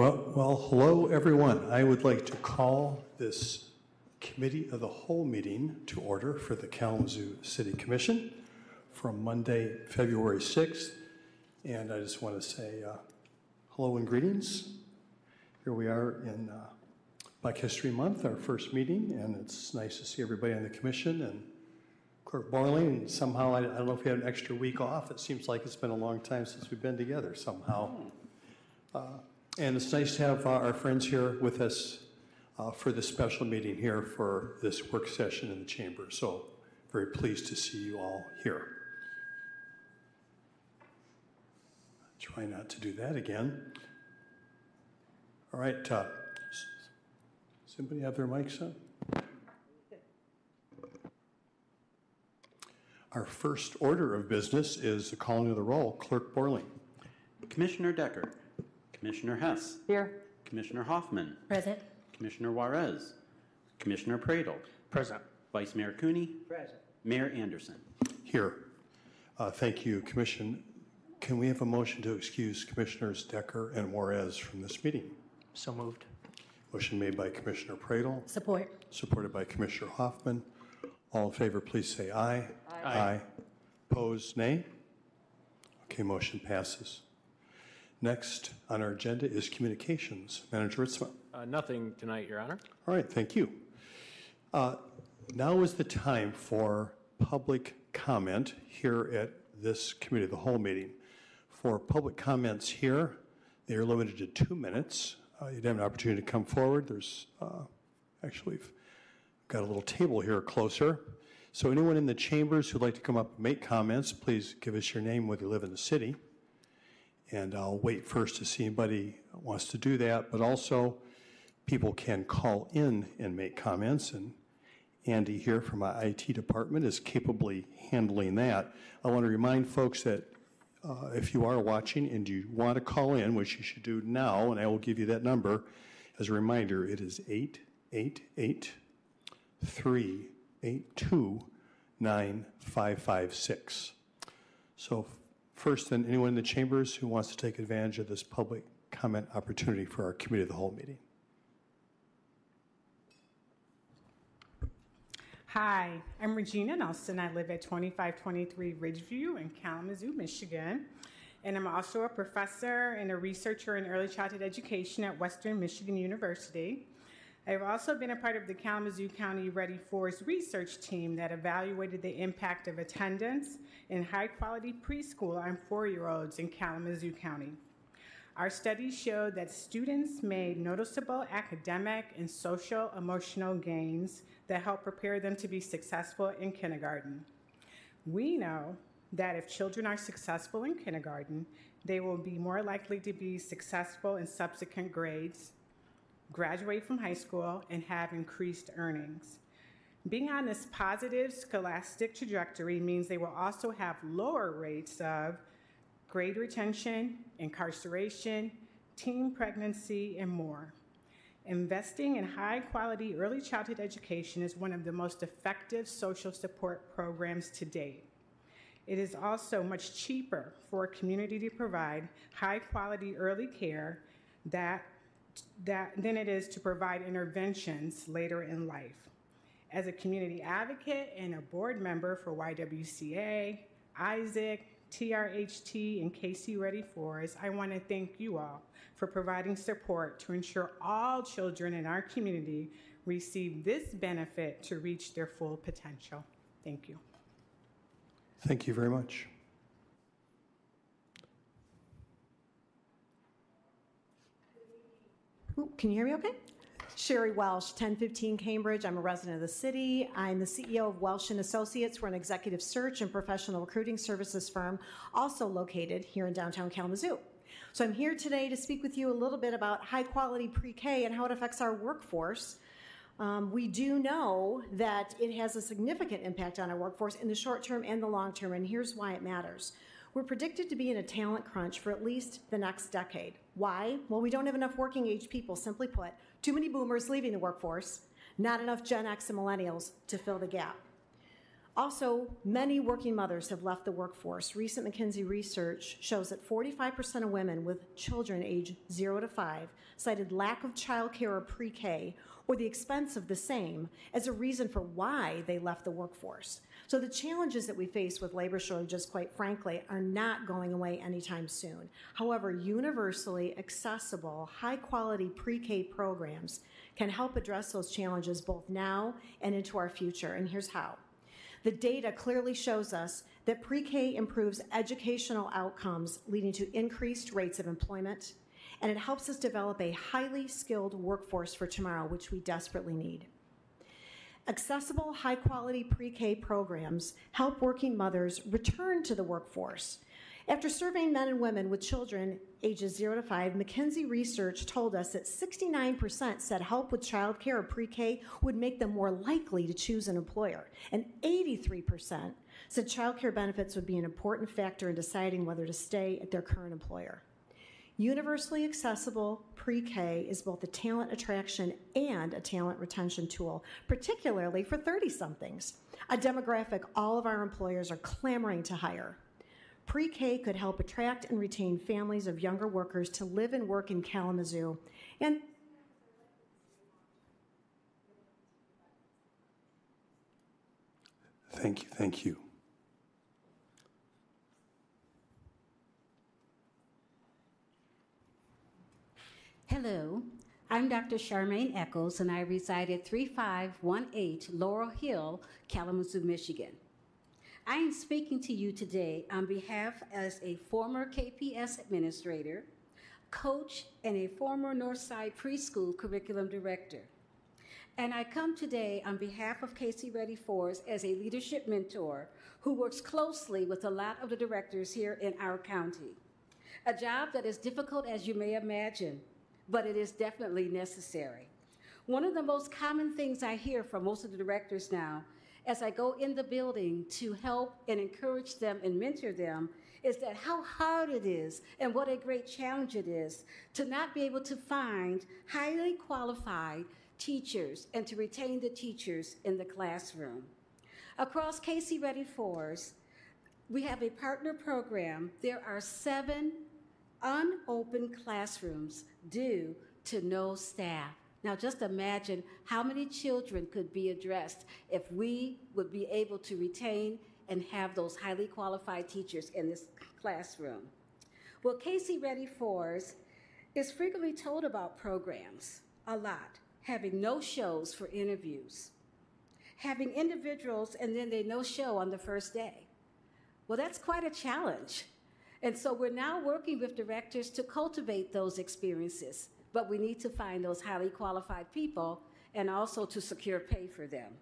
Well, well, hello, everyone. I would like to call this Committee of the Whole meeting to order for the Kalamazoo City Commission from Monday, February 6th. And I just want to say uh, hello and greetings. Here we are in uh, Black History Month, our first meeting, and it's nice to see everybody on the commission and Clerk Borling. Somehow, I I don't know if we had an extra week off. It seems like it's been a long time since we've been together somehow. And it's nice to have uh, our friends here with us uh, for this special meeting here for this work session in the chamber. So very pleased to see you all here. Try not to do that again. All right. uh, s- Does anybody have their mics on? Our first order of business is the calling of the roll. Clerk Borling. Commissioner Decker. Commissioner Hess. Here. Commissioner Hoffman. Present. Commissioner Juarez. Commissioner Praedel. Present. Vice Mayor Cooney. Present. Mayor Anderson. Here. Uh, Thank you, Commission. Can we have a motion to excuse Commissioners Decker and Juarez from this meeting? So moved. Motion made by Commissioner Praedel, Support. supported by Commissioner Hoffman. All in favor, please say aye. Aye. Opposed, nay? Okay, motion passes. Next on our agenda is communications. Manager Ritsema. Uh, Nothing tonight, Your Honor. All right, thank you. Uh, Now is the time for public comment here at this Committee the Whole meeting. For public comments here, they are limited to two minutes. Uh, You'd have an opportunity to come forward. There's, uh, actually, we've got a little table here closer. So anyone in the chambers who'd like to come up and make comments, please give us your name, whether you live in the city. And I'll wait first to see anybody wants to do that, but also people can call in and make comments. And Andy here from my IT department is capably handling that. I want to remind folks that uh, if you are watching and you want to call in, which you should do now, and I will give you that number, as a reminder, it is 888 382 9556. So first, then, anyone in the chambers who wants to take advantage of this public comment opportunity for our committee of the whole meeting? Hi, I'm Regina Nelson. I live at 2523 Ridgeview in Kalamazoo, Michigan. And I'm also a professor and a researcher in early childhood education at Western Michigan University. I've also been a part of the Kalamazoo County Ready Fours research team that evaluated the impact of attendance in high quality preschool on four year olds in Kalamazoo County. Our study showed that students made noticeable academic and social emotional gains that help prepare them to be successful in kindergarten. We know that if children are successful in kindergarten, they will be more likely to be successful in subsequent grades, graduate from high school, and have increased earnings. Being on this positive scholastic trajectory means they will also have lower rates of grade retention, incarceration, teen pregnancy, and more. Investing in high quality early childhood education is one of the most effective social support programs to date. It is also much cheaper for a community to provide high quality early care that, that, than it is to provide interventions later in life. As a community advocate and a board member for YWCA, ISAAC, TRHT, and KC Ready Fours, I want to thank you all for providing support to ensure all children in our community receive this benefit to reach their full potential. Thank you. Thank you very much. Ooh, Can you hear me okay? Sherry Welsh, 1015 Cambridge. I'm a resident of the city. I'm the CEO of Welsh and Associates. We're an executive search and professional recruiting services firm, also located here in downtown Kalamazoo. So I'm here today to speak with you a little bit about high quality pre-K and how it affects our workforce. Um, we do know that it has a significant impact on our workforce in the short term and the long term, and here's why it matters. We're predicted to be in a talent crunch for at least the next decade. Why? Well, we don't have enough working age people, simply put. Too many boomers leaving the workforce, not enough Gen X and millennials to fill the gap. Also, many working mothers have left the workforce. Recent McKinsey research shows that 45% of women with children age 0 to 5 cited lack of childcare or pre K or the expense of the same as a reason for why they left the workforce. So, the challenges that we face with labor shortages, quite frankly, are not going away anytime soon. However, universally accessible, high quality pre K programs can help address those challenges both now and into our future. And here's how. The data clearly shows us that pre K improves educational outcomes, leading to increased rates of employment, and it helps us develop a highly skilled workforce for tomorrow, which we desperately need. Accessible, high quality pre K programs help working mothers return to the workforce. After surveying men and women with children ages 0 to 5, McKinsey research told us that 69% said help with childcare or pre K would make them more likely to choose an employer, and 83% said childcare benefits would be an important factor in deciding whether to stay at their current employer. Universally accessible pre K is both a talent attraction and a talent retention tool, particularly for 30 somethings, a demographic all of our employers are clamoring to hire. Pre K could help attract and retain families of younger workers to live and work in Kalamazoo and Thank you, thank you. Hello, I'm Dr. Charmaine Eccles, and I reside at 3518 Laurel Hill, Kalamazoo, Michigan. I am speaking to you today on behalf as a former KPS administrator, coach, and a former Northside Preschool curriculum director. And I come today on behalf of KC Ready Fours as a leadership mentor who works closely with a lot of the directors here in our county. A job that is difficult as you may imagine, but it is definitely necessary. One of the most common things I hear from most of the directors now, as I go in the building to help and encourage them and mentor them, is that how hard it is and what a great challenge it is to not be able to find highly qualified teachers and to retain the teachers in the classroom. Across KC Ready Fours, we have a partner program. There are seven unopened classrooms due to no staff. Now, just imagine how many children could be addressed if we would be able to retain and have those highly qualified teachers in this classroom. Well, KC Ready Fours is frequently told about programs a lot, having no shows for interviews, having individuals and then they no show on the first day. Well, that's quite a challenge. And so we're now working with directors to cultivate those experiences, but we need to find those highly qualified people and also to secure pay for them.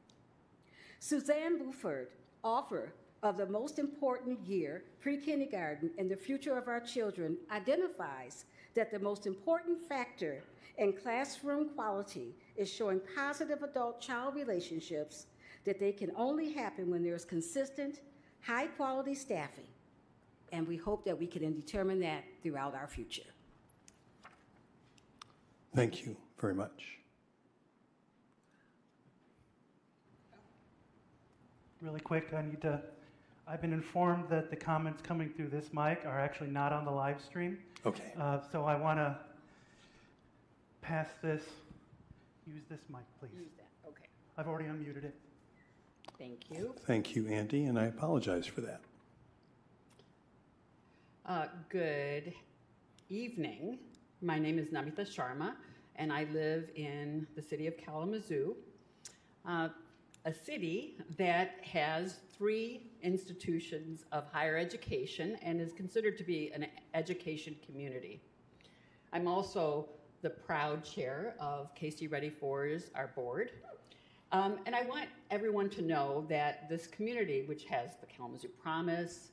Suzanne Bouffard, author of the most important year, pre-kindergarten, and the future of our children, identifies that the most important factor in classroom quality is showing positive adult-child relationships that they can only happen when there's consistent, high-quality staffing. And we hope that we can determine that throughout our future. Thank you very much. Really quick, I need to, I've been informed that the comments coming through this mic are actually not on the live stream. Okay. Uh, So I want to pass this, use this mic, please. Use that, okay. I've already unmuted it. Thank you. Thank you, Andy, and I apologize for that. Uh, Good evening. My name is Namita Sharma, and I live in the city of Kalamazoo, uh, a city that has three institutions of higher education and is considered to be an education community. I'm also the proud chair of KC Ready Fours, our board. Um, and I want everyone to know that this community, which has the Kalamazoo Promise,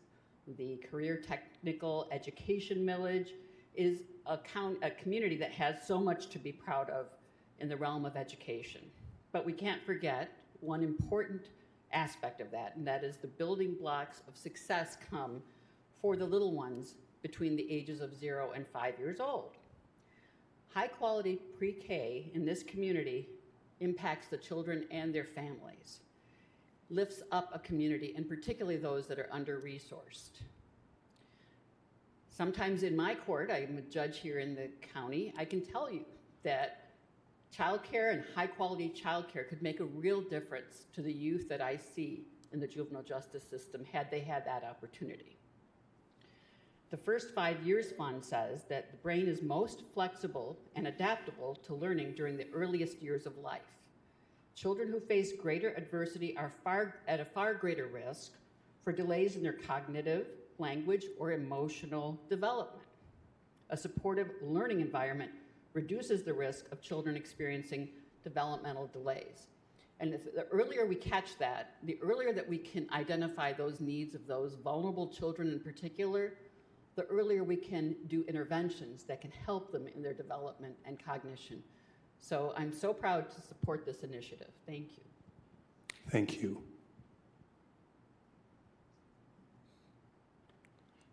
the Career Technical Education Millage, is a, count, a community that has so much to be proud of in the realm of education. But we can't forget one important aspect of that, and that is the building blocks of success come for the little ones between the ages of zero and five years old. High quality pre K in this community impacts the children and their families, lifts up a community, and particularly those that are under resourced. Sometimes in my court, I'm a judge here in the county, I can tell you that childcare and high quality childcare could make a real difference to the youth that I see in the juvenile justice system had they had that opportunity. The First Five Years Fund says that the brain is most flexible and adaptable to learning during the earliest years of life. Children who face greater adversity are far, at a far greater risk for delays in their cognitive, language, or emotional development. A supportive learning environment reduces the risk of children experiencing developmental delays. And the earlier we catch that, the earlier that we can identify those needs of those vulnerable children in particular, the earlier we can do interventions that can help them in their development and cognition. So I'm so proud to support this initiative. Thank you. Thank you.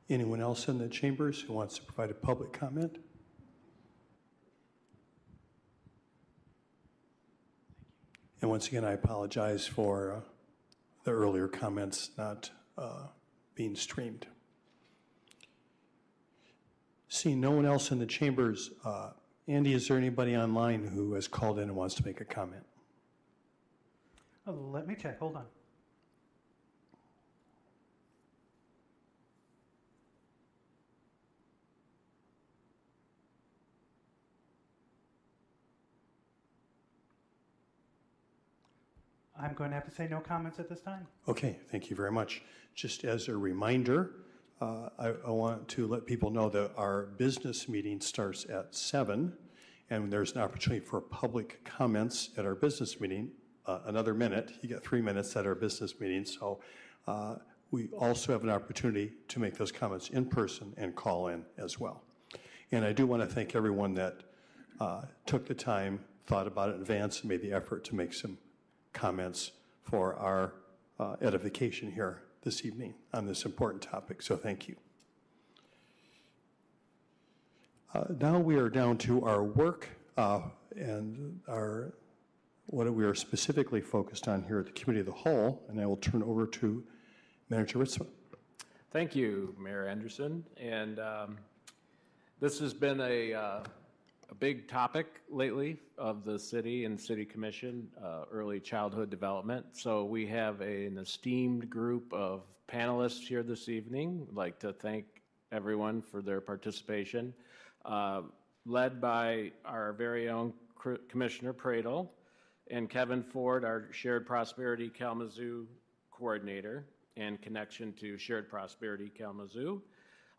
Anyone else in the chambers who wants to provide a public comment? And once again, I apologize for uh, the earlier comments not uh, being streamed. Seeing no one else in the chambers, uh, Andy, is there anybody online who has called in and wants to make a comment? Oh, Let me check, hold on. I'm going to have to say no comments at this time. Okay, thank you very much. Just as a reminder, uh, I, I want to let people know that our business meeting starts at seven, and there's an opportunity for public comments at our business meeting. Uh, another minute, you get three minutes at our business meeting. So uh, we also have an opportunity to make those comments in person and call in as well. And I do want to thank everyone that uh, took the time thought about it in advance and made the effort to make some comments for our uh, edification here this evening on this important topic. So thank you. Uh, Now we are down to our work uh, and our, what we are specifically focused on here at the Committee of the Whole, and I will turn over to Manager Ritsema. Thank you, Mayor Anderson. And um, this has been a, uh, a big topic lately of the city and city commission, uh, early childhood development. So we have a- an esteemed group of panelists here this evening. I'd like to thank everyone for their participation, uh, led by our very own Commissioner Praedel and Kevin Ford, our Shared Prosperity Kalamazoo Coordinator and connection to Shared Prosperity Kalamazoo.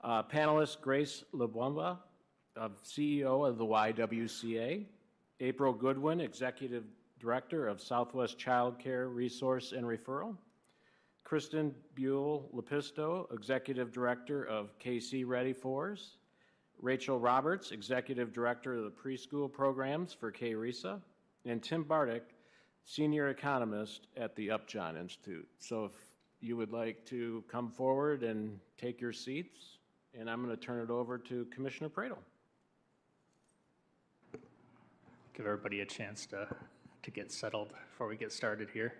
Uh, Panelist Grace Lubwama, of CEO of the YWCA. April Goodwin, Executive Director of Southwest Child Care Resource and Referral. Kristen Buell Lepisto, Executive Director of KC Ready Fours. Rachel Roberts, Executive Director of the Preschool Programs for KRESA. And Tim Bartik, Senior Economist at the Upjohn Institute. So if you would like to come forward and take your seats, and I'm going to turn it over to Commissioner Praedel. Give everybody a chance to, to get settled before we get started here.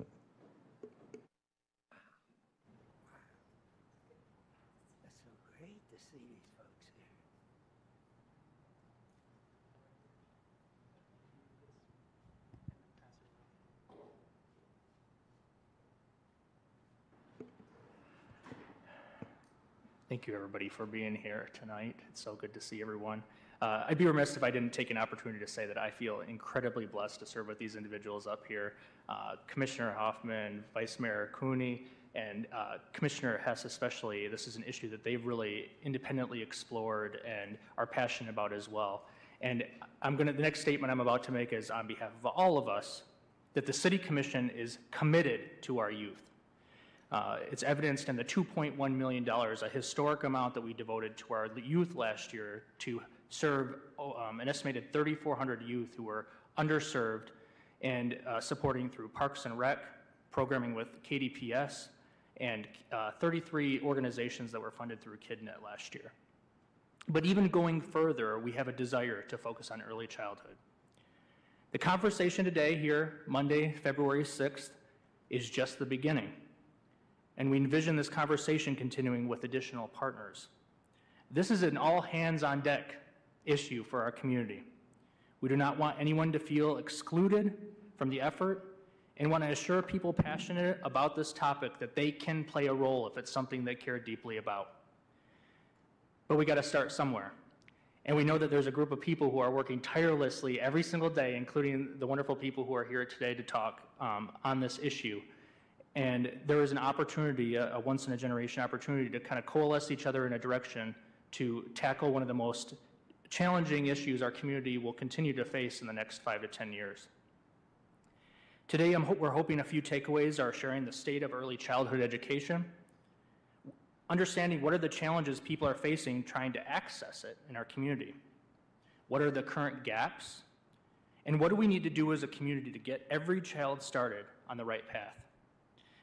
It's so great to see these folks here. Thank you, everybody, for being here tonight. It's so good to see everyone. Uh, I'd be remiss if I didn't take an opportunity to say that I feel incredibly blessed to serve with these individuals up here. Uh, Commissioner Hoffman, Vice Mayor Cooney, and uh, Commissioner Hess especially. This is an issue that they've really independently explored and are passionate about as well. And I'm to, the next statement I'm about to make is on behalf of all of us that the City Commission is committed to our youth. Uh, It's evidenced in the $2.1 million, a historic amount that we devoted to our youth last year to serve oh, um, an estimated 3,400 youth who were underserved and uh, supporting through Parks and Rec, programming with KDPS, and uh, 33 organizations that were funded through KidNet last year. But even going further, we have a desire to focus on early childhood. The conversation today here, Monday, February 6th, is just the beginning. And we envision this conversation continuing with additional partners. This is an all hands on deck issue for our community. We do not want anyone to feel excluded from the effort and want to assure people passionate about this topic that they can play a role if it's something they care deeply about. But we got to start somewhere. And we know that there's a group of people who are working tirelessly every single day, including the wonderful people who are here today to talk um, on this issue. And there is an opportunity, a, a once in a generation opportunity, to kind of coalesce each other in a direction to tackle one of the most challenging issues our community will continue to face in the next five to 10 years. Today, ho- we're hoping a few takeaways are sharing the state of early childhood education, understanding what are the challenges people are facing trying to access it in our community, what are the current gaps, and what do we need to do as a community to get every child started on the right path.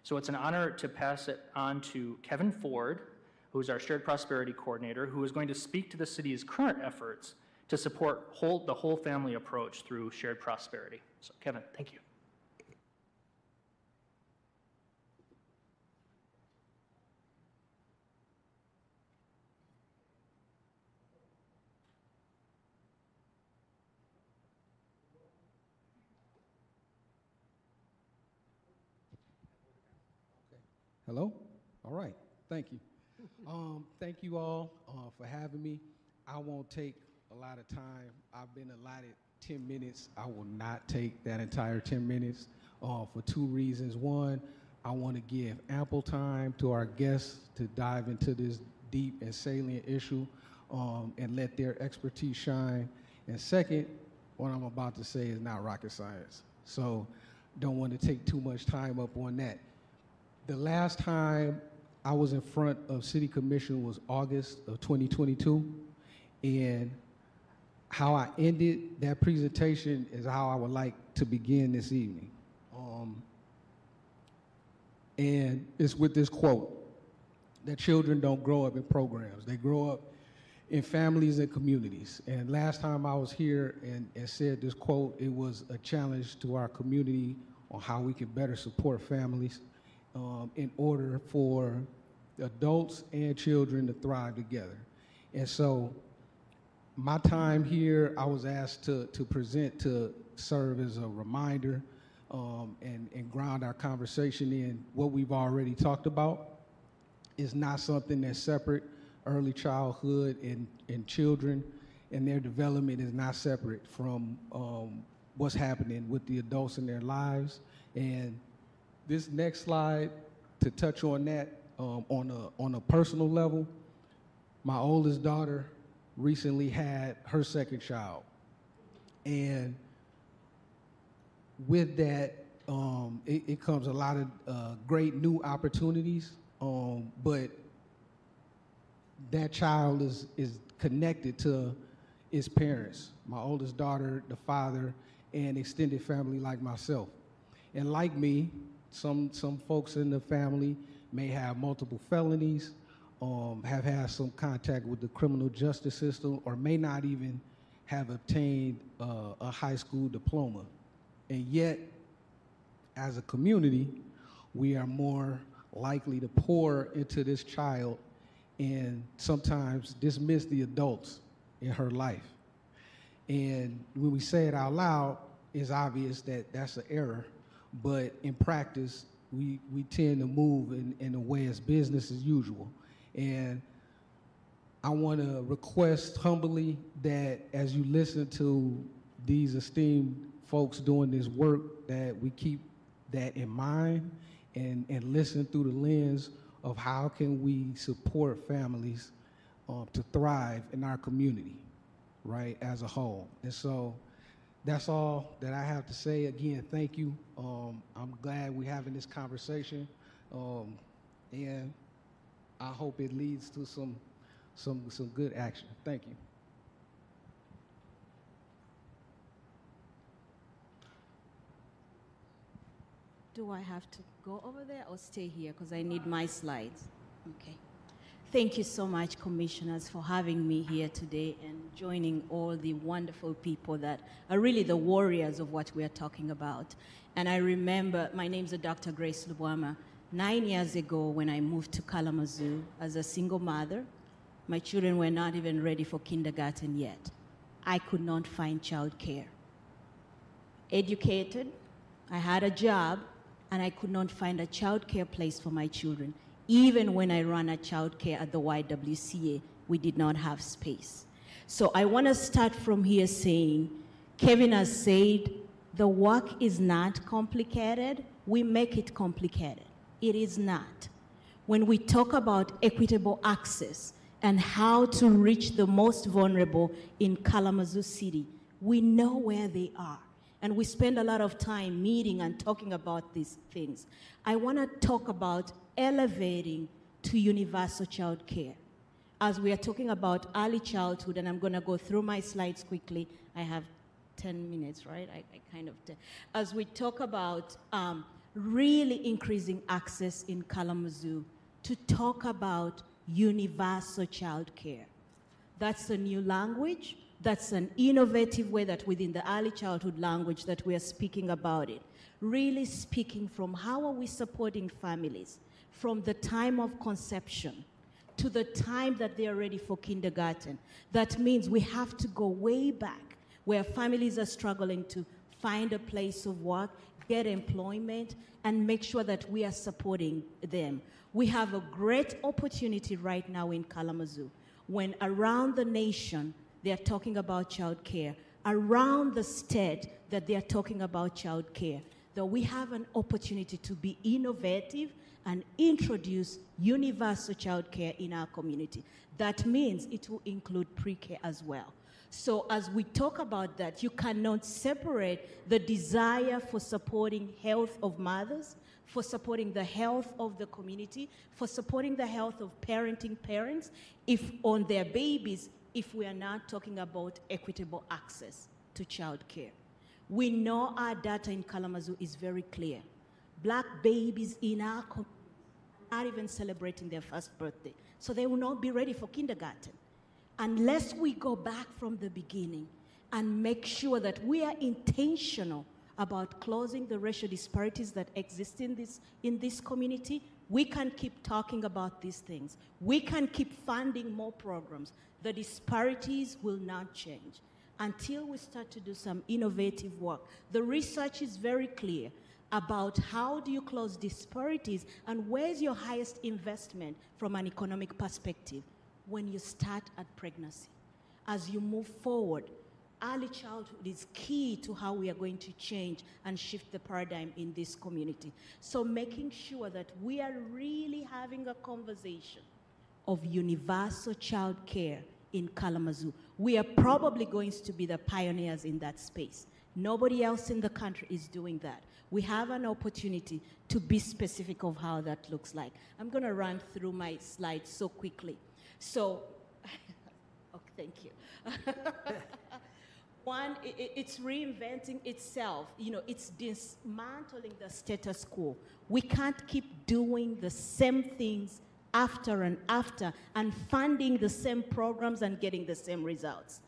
So it's an honor to pass it on to Kevin Ford, who's our Shared Prosperity Coordinator, who is going to speak to the city's current efforts to support whole, the whole family approach through shared prosperity. So, Kevin, thank you. Hello? All right. Thank you. Um, thank you all uh, for having me. I won't take a lot of time. I've been allotted 10 minutes. I will not take that entire 10 minutes uh, for two reasons. One, I want to give ample time to our guests to dive into this deep and salient issue um, and let their expertise shine. And second, what I'm about to say is not rocket science. So don't want to take too much time up on that. The last time I was in front of City Commission was August of 2022, and how I ended that presentation is how I would like to begin this evening. Um, and it's with this quote that children don't grow up in programs, they grow up in families and communities. And last time I was here and, and said this quote, it was a challenge to our community on how we can better support families um, in order for adults and children to thrive together. And so my time here, I was asked to, to present to serve as a reminder um, and, and ground our conversation in what we've already talked about. Is not something that's separate. Early childhood and, and children and their development is not separate from um, what's happening with the adults in their lives. And this next slide, to touch on that um, on, a, on a personal level, my oldest daughter recently had her second child. And with that, um, it, it, comes a lot of uh, great new opportunities, um, but that child is, is connected to its parents, my oldest daughter, the father, and extended family like myself. And like me, some, some folks in the family may have multiple felonies, um, have had some contact with the criminal justice system, or may not even have obtained uh, a high school diploma. And yet, as a community, we are more likely to pour into this child and sometimes dismiss the adults in her life. And when we say it out loud, it's obvious that that's an error, but in practice, we, we tend to move in, in a way as business as usual. And I want to request humbly that as you listen to these esteemed folks doing this work, that we keep that in mind and, and listen through the lens of how can we support families um, to thrive in our community, right, as a whole. And so that's all that I have to say. Again, thank you. Um, I'm glad we're having this conversation. Um, and I hope it leads to some, some, some good action. Thank you. Do I have to go over there or stay here? Because I need my slides. Okay. Thank you so much, commissioners, for having me here today and joining all the wonderful people that are really the warriors of what we are talking about. And I remember, my name is Dr. Grace Lubwama. Nine years ago, when I moved to Kalamazoo as a single mother, my children were not even ready for kindergarten yet. I could not find childcare. Educated, I had a job, and I could not find a childcare place for my children. Even when I ran a childcare at the YWCA, we did not have space. So I want to start from here saying, Kevin has said, the work is not complicated, we make it complicated. It is not. When we talk about equitable access and how to reach the most vulnerable in Kalamazoo City, we know where they are. And we spend a lot of time meeting and talking about these things. I want to talk about elevating to universal child care. As we are talking about early childhood, and I'm going to go through my slides quickly. I have 10 minutes, right? I, I kind of. As we talk about um, really increasing access in Kalamazoo to talk about universal child care. That's a new language. That's an innovative way that within the early childhood language that we are speaking about it. Really speaking from how are we supporting families from the time of conception to the time that they are ready for kindergarten. That means we have to go way back where families are struggling to find a place of work get employment, and make sure that we are supporting them. We have a great opportunity right now in Kalamazoo when around the nation they are talking about child care, around the state that they are talking about child care, that we have an opportunity to be innovative and introduce universal child care in our community. That means it will include pre care as well. So, as we talk about that, you cannot separate the desire for supporting health of mothers, for supporting the health of the community, for supporting the health of parenting parents, if on their babies if we are not talking about equitable access to childcare. We know our data in Kalamazoo is very clear. Black babies in our not even celebrating their first birthday, so they will not be ready for kindergarten. Unless we go back from the beginning and make sure that we are intentional about closing the racial disparities that exist in this, in this community, we can keep talking about these things. We can keep funding more programs. The disparities will not change until we start to do some innovative work. The research is very clear about how do you close disparities and where's your highest investment from an economic perspective when you start at pregnancy. As you move forward, early childhood is key to how we are going to change and shift the paradigm in this community. So making sure that we are really having a conversation of universal child care in Kalamazoo. We are probably going to be the pioneers in that space. Nobody else in the country is doing that. We have an opportunity to be specific of how that looks like. I'm going to run through my slides so quickly. So, oh, thank you. One, it, it's reinventing itself. You know, it's dismantling the status quo. We can't keep doing the same things after and after and funding the same programs and getting the same results.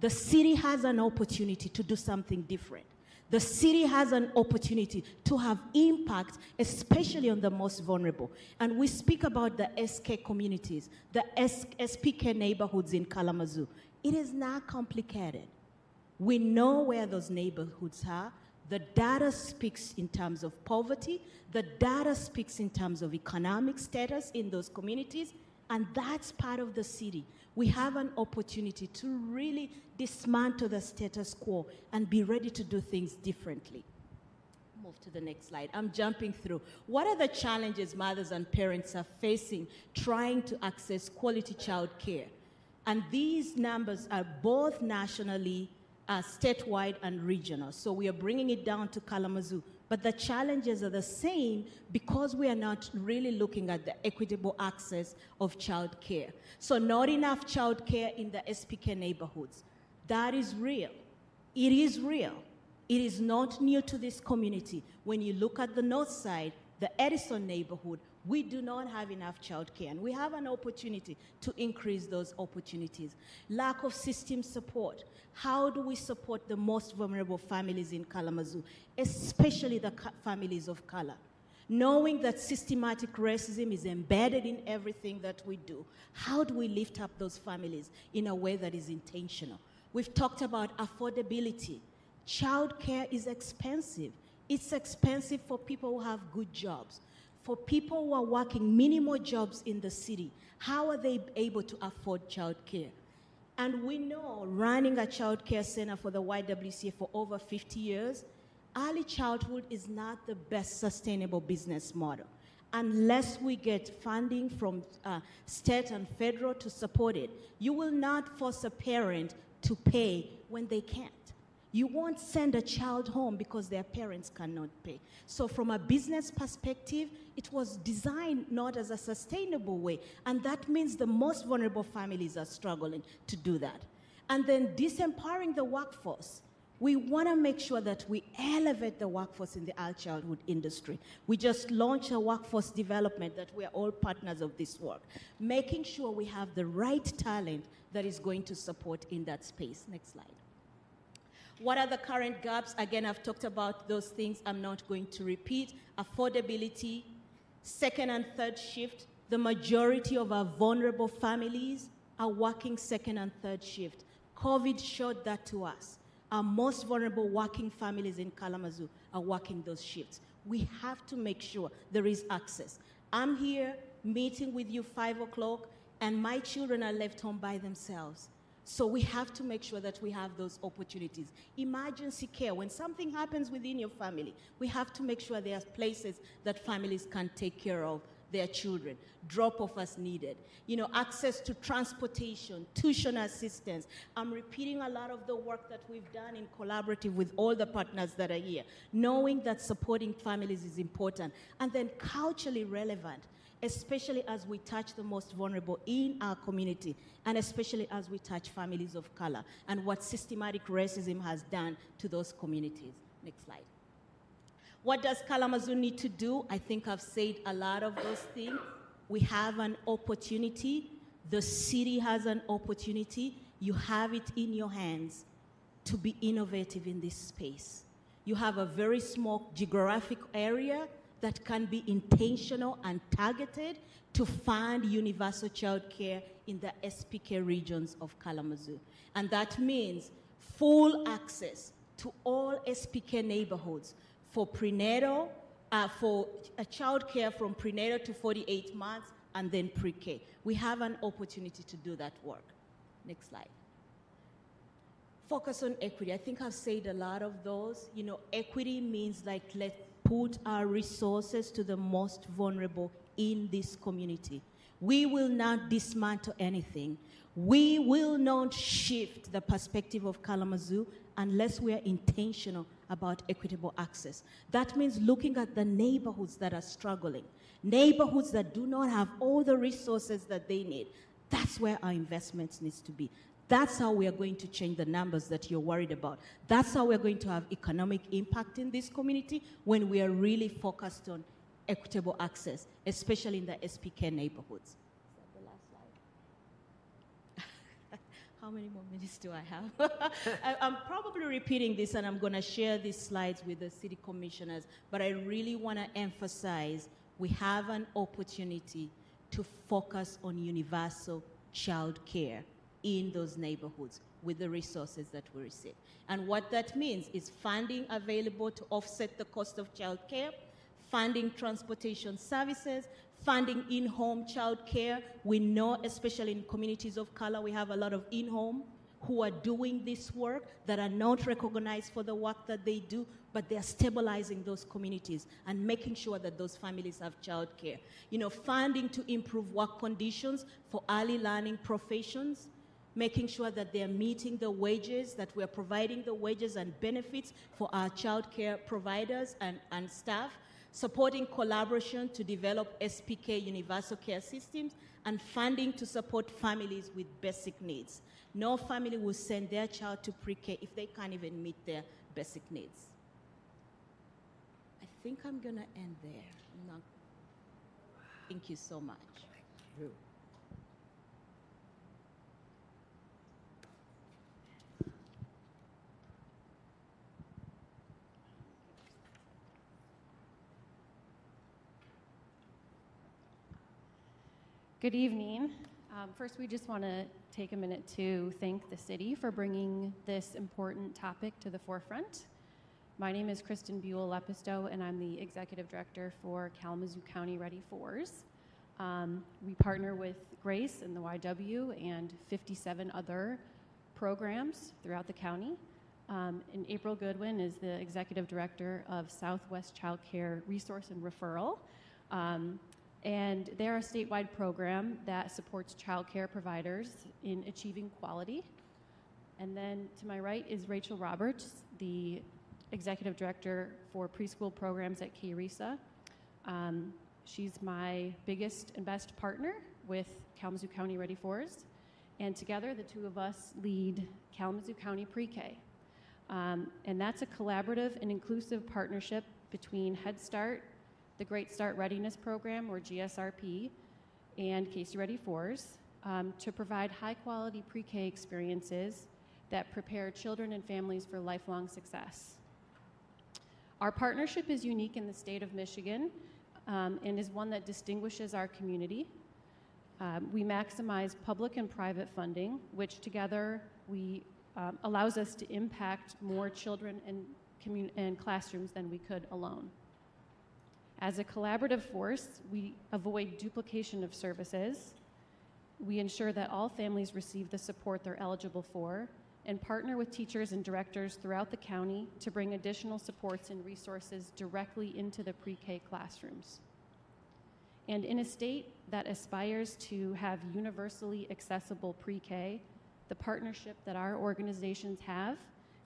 The city has an opportunity to do something different. The city has an opportunity to have impact, especially on the most vulnerable. And we speak about the SK communities, the SPK neighborhoods in Kalamazoo. It is not complicated. We know where those neighborhoods are. The data speaks in terms of poverty. The data speaks in terms of economic status in those communities. And that's part of the city. We have an opportunity to really dismantle the status quo and be ready to do things differently. Move to the next slide. I'm jumping through. What are the challenges mothers and parents are facing trying to access quality child care? And these numbers are both nationally uh, statewide and regional. So we are bringing it down to Kalamazoo. But the challenges are the same because we are not really looking at the equitable access of child care. So not enough child care in the SPK neighborhoods. That is real. It is real. It is not new to this community. When you look at the north side, the Edison neighborhood, we do not have enough childcare, and we have an opportunity to increase those opportunities. Lack of system support. How do we support the most vulnerable families in Kalamazoo, especially the families of color? Knowing that systematic racism is embedded in everything that we do, how do we lift up those families in a way that is intentional? We've talked about affordability. Childcare is expensive. It's expensive for people who have good jobs for people who are working minimal jobs in the city, how are they able to afford childcare? And we know running a childcare center for the YWCA for over 50 years, early childhood is not the best sustainable business model unless we get funding from uh, state and federal to support it. You will not force a parent to pay when they can't. You won't send a child home because their parents cannot pay. So, from a business perspective, it was designed not as a sustainable way. And that means the most vulnerable families are struggling to do that. And then disempowering the workforce. We want to make sure that we elevate the workforce in the early childhood industry. We just launched a workforce development that we are all partners of this work, making sure we have the right talent that is going to support in that space. Next slide. What are the current gaps? Again, I've talked about those things. I'm not going to repeat. Affordability, second and third shift. The majority of our vulnerable families are working second and third shift. COVID showed that to us. Our most vulnerable working families in Kalamazoo are working those shifts. We have to make sure there is access. I'm here meeting with you five o'clock, and my children are left home by themselves. So we have to make sure that we have those opportunities. Emergency care, when something happens within your family, we have to make sure there are places that families can take care of their children, drop off as needed. You know, access to transportation, tuition assistance. I'm repeating a lot of the work that we've done in collaborative with all the partners that are here, knowing that supporting families is important. And then culturally relevant especially as we touch the most vulnerable in our community, and especially as we touch families of color and what systematic racism has done to those communities. Next slide. What does Kalamazoo need to do? I think I've said a lot of those things. We have an opportunity. The city has an opportunity. You have it in your hands to be innovative in this space. You have a very small geographic area that can be intentional and targeted to fund universal child care in the SPK regions of Kalamazoo. And that means full access to all SPK neighborhoods for prenatal, uh, for a child care from prenatal to 48 months, and then pre-K. We have an opportunity to do that work. Next slide. Focus on equity. I think I've said a lot of those. You know, equity means like let's put our resources to the most vulnerable in this community. We will not dismantle anything. We will not shift the perspective of Kalamazoo unless we are intentional about equitable access. That means looking at the neighborhoods that are struggling, neighborhoods that do not have all the resources that they need. That's where our investments needs to be. That's how we are going to change the numbers that you're worried about. That's how we're going to have economic impact in this community when we are really focused on equitable access, especially in the SPK neighborhoods. How many more minutes do I have? I, am probably repeating this and I'm going to share these slides with the city commissioners, but I really want to emphasize we have an opportunity to focus on universal child care in those neighborhoods with the resources that we receive. And what that means is funding available to offset the cost of child care, funding transportation services, funding in-home child care. We know, especially in communities of color, we have a lot of in-home who are doing this work that are not recognized for the work that they do, but they are stabilizing those communities and making sure that those families have child care. You know, funding to improve work conditions for early learning professions, making sure that they're meeting the wages, that we're providing the wages and benefits for our child care providers and, and staff, supporting collaboration to develop SPK universal care systems, and funding to support families with basic needs. No family will send their child to pre-K if they can't even meet their basic needs. I think I'm gonna end there. Thank you so much. Thank you. Good evening. Um, first, we just want to take a minute to thank the city for bringing this important topic to the forefront. My name is Kristen Buell Lepisto, and I'm the Executive Director for Kalamazoo County Ready Fours. Um, we partner with Grace and the YW and 57 other programs throughout the county. Um, and April Goodwin is the Executive Director of Southwest Child Care Resource and Referral. Um, and they're a statewide program that supports childcare providers in achieving quality. And then to my right is Rachel Roberts, the executive director for preschool programs at KRESA. Um, she's my biggest and best partner with Kalamazoo County Ready Fours. And together, the two of us lead Kalamazoo County Pre K. Um, and that's a collaborative and inclusive partnership between Head Start the Great Start Readiness Program, or GSRP, and KC Ready Fours um, to provide high quality pre K experiences that prepare children and families for lifelong success. Our partnership is unique in the state of Michigan um, and is one that distinguishes our community. Um, we maximize public and private funding, which together we um, allows us to impact more children and, and classrooms than we could alone. As a collaborative force, we avoid duplication of services. We ensure that all families receive the support they're eligible for and partner with teachers and directors throughout the county to bring additional supports and resources directly into the pre K classrooms. And in a state that aspires to have universally accessible pre K, the partnership that our organizations have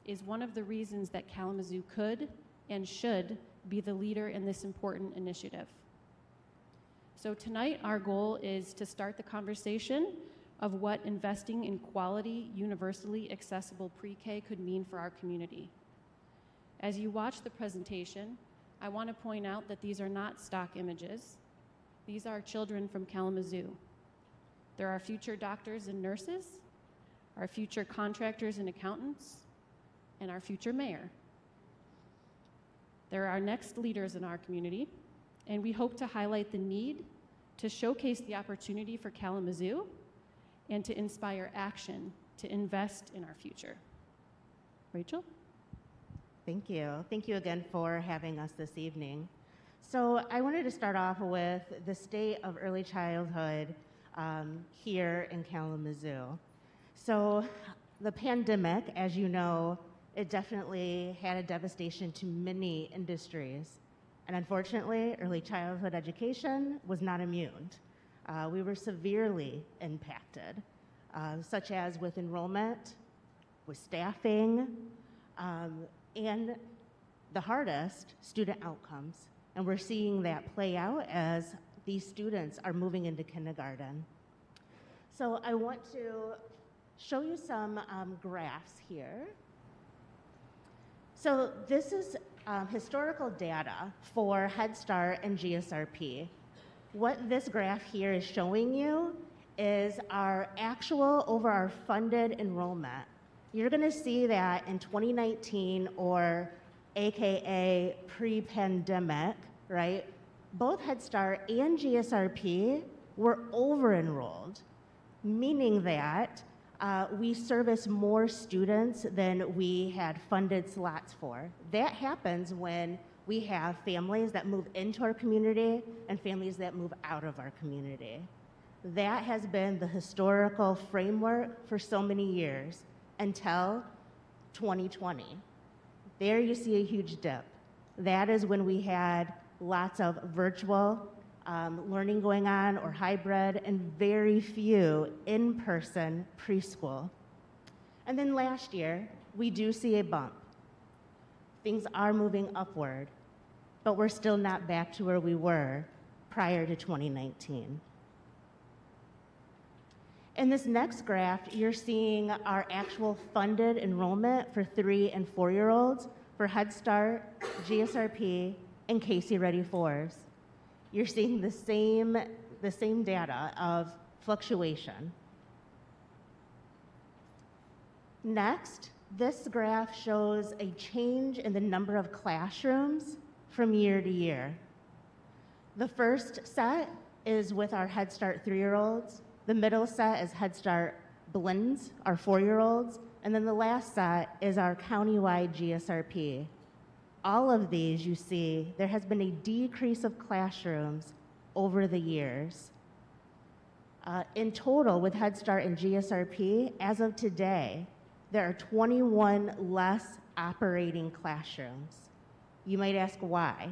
is one of the reasons that Kalamazoo could and should be the leader in this important initiative. So tonight, our goal is to start the conversation of what investing in quality, universally accessible pre-K could mean for our community. As you watch the presentation, I want to point out that these are not stock images. These are children from Kalamazoo. There are our future doctors and nurses, our future contractors and accountants, and our future mayor. They're our next leaders in our community, and we hope to highlight the need to showcase the opportunity for Kalamazoo and to inspire action to invest in our future. Rachel? Thank you. Thank you again for having us this evening. So, I wanted to start off with the state of early childhood um, here in Kalamazoo. So, the pandemic, as you know, it definitely had a devastation to many industries. And unfortunately, early childhood education was not immune. Uh, we were severely impacted, uh, such as with enrollment, with staffing, um, and the hardest, student outcomes. And we're seeing that play out as these students are moving into kindergarten. So I want to show you some um, graphs here. So this is um, historical data for Head Start and GSRP. What this graph here is showing you is our actual over our funded enrollment. You're going to see that in 2019 or AKA pre-pandemic, right? Both Head Start and GSRP were over enrolled, meaning that uh, we service more students than we had funded slots for. That happens when we have families that move into our community and families that move out of our community. That has been the historical framework for so many years until 2020. There you see a huge dip. That is when we had lots of virtual um, learning going on or hybrid, and very few in person preschool. And then last year, we do see a bump. Things are moving upward, but we're still not back to where we were prior to 2019. In this next graph, you're seeing our actual funded enrollment for three and four year olds for Head Start, GSRP, and KC Ready Fours you're seeing the same, the same data of fluctuation. Next, this graph shows a change in the number of classrooms from year to year. The first set is with our Head Start three year olds, the middle set is Head Start blends, our four year olds, and then the last set is our countywide GSRP all of these, you see, there has been a decrease of classrooms over the years. Uh, in total, with Head Start and GSRP, as of today, there are 21 less operating classrooms. You might ask why.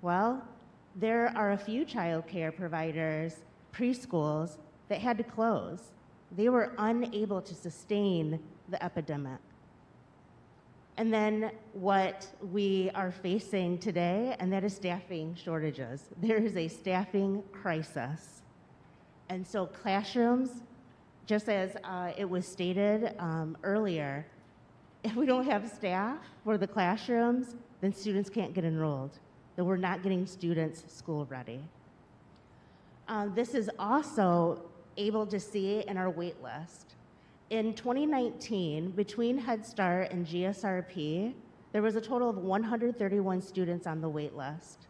Well, there are a few child care providers, preschools, that had to close. They were unable to sustain the epidemic. And then what we are facing today, and that is staffing shortages. There is a staffing crisis. And so, classrooms, just as uh, it was stated um, earlier, if we don't have staff for the classrooms, then students can't get enrolled. Then we're not getting students school ready. Uh, this is also able to see in our wait list. In 2019, between Head Start and GSRP, there was a total of 131 students on the wait list.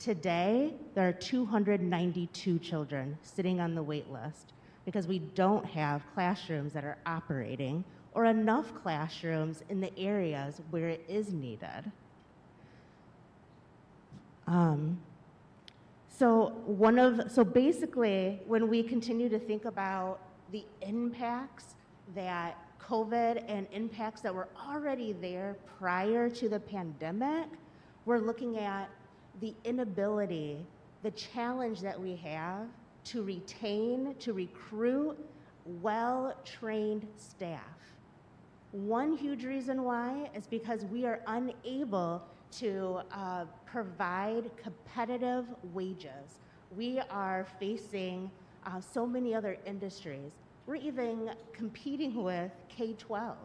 Today, there are 292 children sitting on the wait list because we don't have classrooms that are operating or enough classrooms in the areas where it is needed. Um, so one of so basically, when we continue to think about the impacts that COVID and impacts that were already there prior to the pandemic, we're looking at the inability, the challenge that we have to retain, to recruit well trained staff. One huge reason why is because we are unable to uh, provide competitive wages We are facing uh, so many other industries. We're even competing with K 12.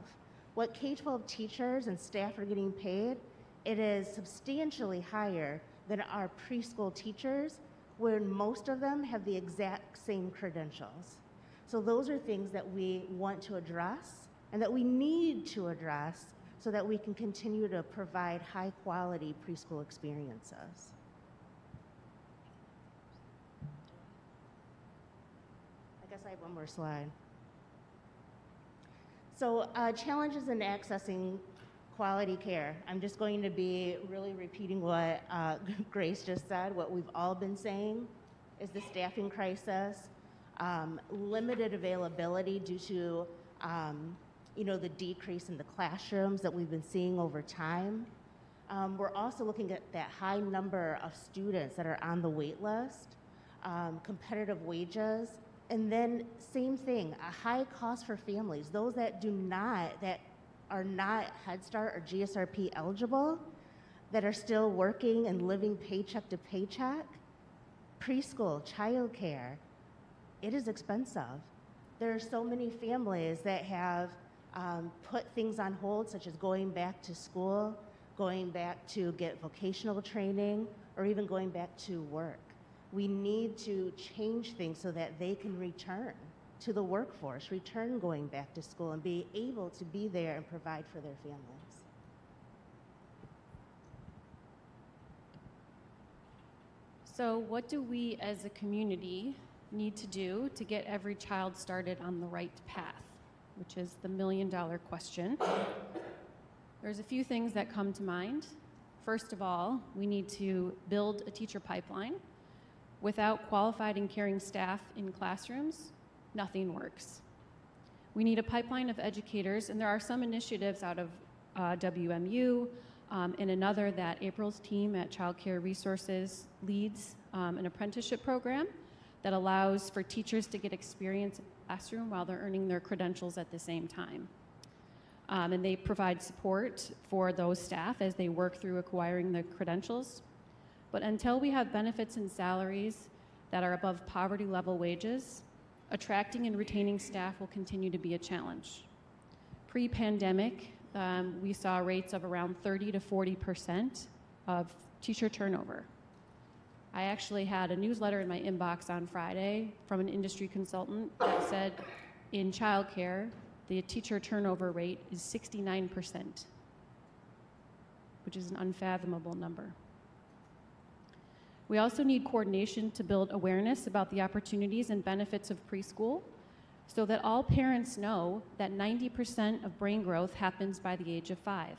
What K 12 teachers and staff are getting paid, it is substantially higher than our preschool teachers, where most of them have the exact same credentials. So, those are things that we want to address and that we need to address so that we can continue to provide high quality preschool experiences. One more slide. So, uh, challenges in accessing quality care. I'm just going to be really repeating what uh, Grace just said, what we've all been saying is the staffing crisis, um, limited availability due to um, you know, the decrease in the classrooms that we've been seeing over time. Um, we're also looking at that high number of students that are on the wait list, um, competitive wages, and then same thing, a high cost for families. Those that do not, that are not Head Start or GSRP eligible, that are still working and living paycheck to paycheck, preschool, childcare, it is expensive. There are so many families that have um, put things on hold, such as going back to school, going back to get vocational training, or even going back to work. We need to change things so that they can return to the workforce, return going back to school, and be able to be there and provide for their families. So, what do we as a community need to do to get every child started on the right path? which is the million dollar question. There's a few things that come to mind. First of all, we need to build a teacher pipeline. Without qualified and caring staff in classrooms, nothing works. We need a pipeline of educators, and there are some initiatives out of uh, WMU um, and another that April's team at Child Care Resources leads um, an apprenticeship program that allows for teachers to get experience in the classroom while they're earning their credentials at the same time. Um, and they provide support for those staff as they work through acquiring the credentials. But until we have benefits and salaries that are above poverty level wages, attracting and retaining staff will continue to be a challenge. Pre pandemic, um, we saw rates of around 30 to 40 percent of teacher turnover. I actually had a newsletter in my inbox on Friday from an industry consultant that said in childcare, the teacher turnover rate is 69%, which is an unfathomable number. We also need coordination to build awareness about the opportunities and benefits of preschool so that all parents know that 90% of brain growth happens by the age of five.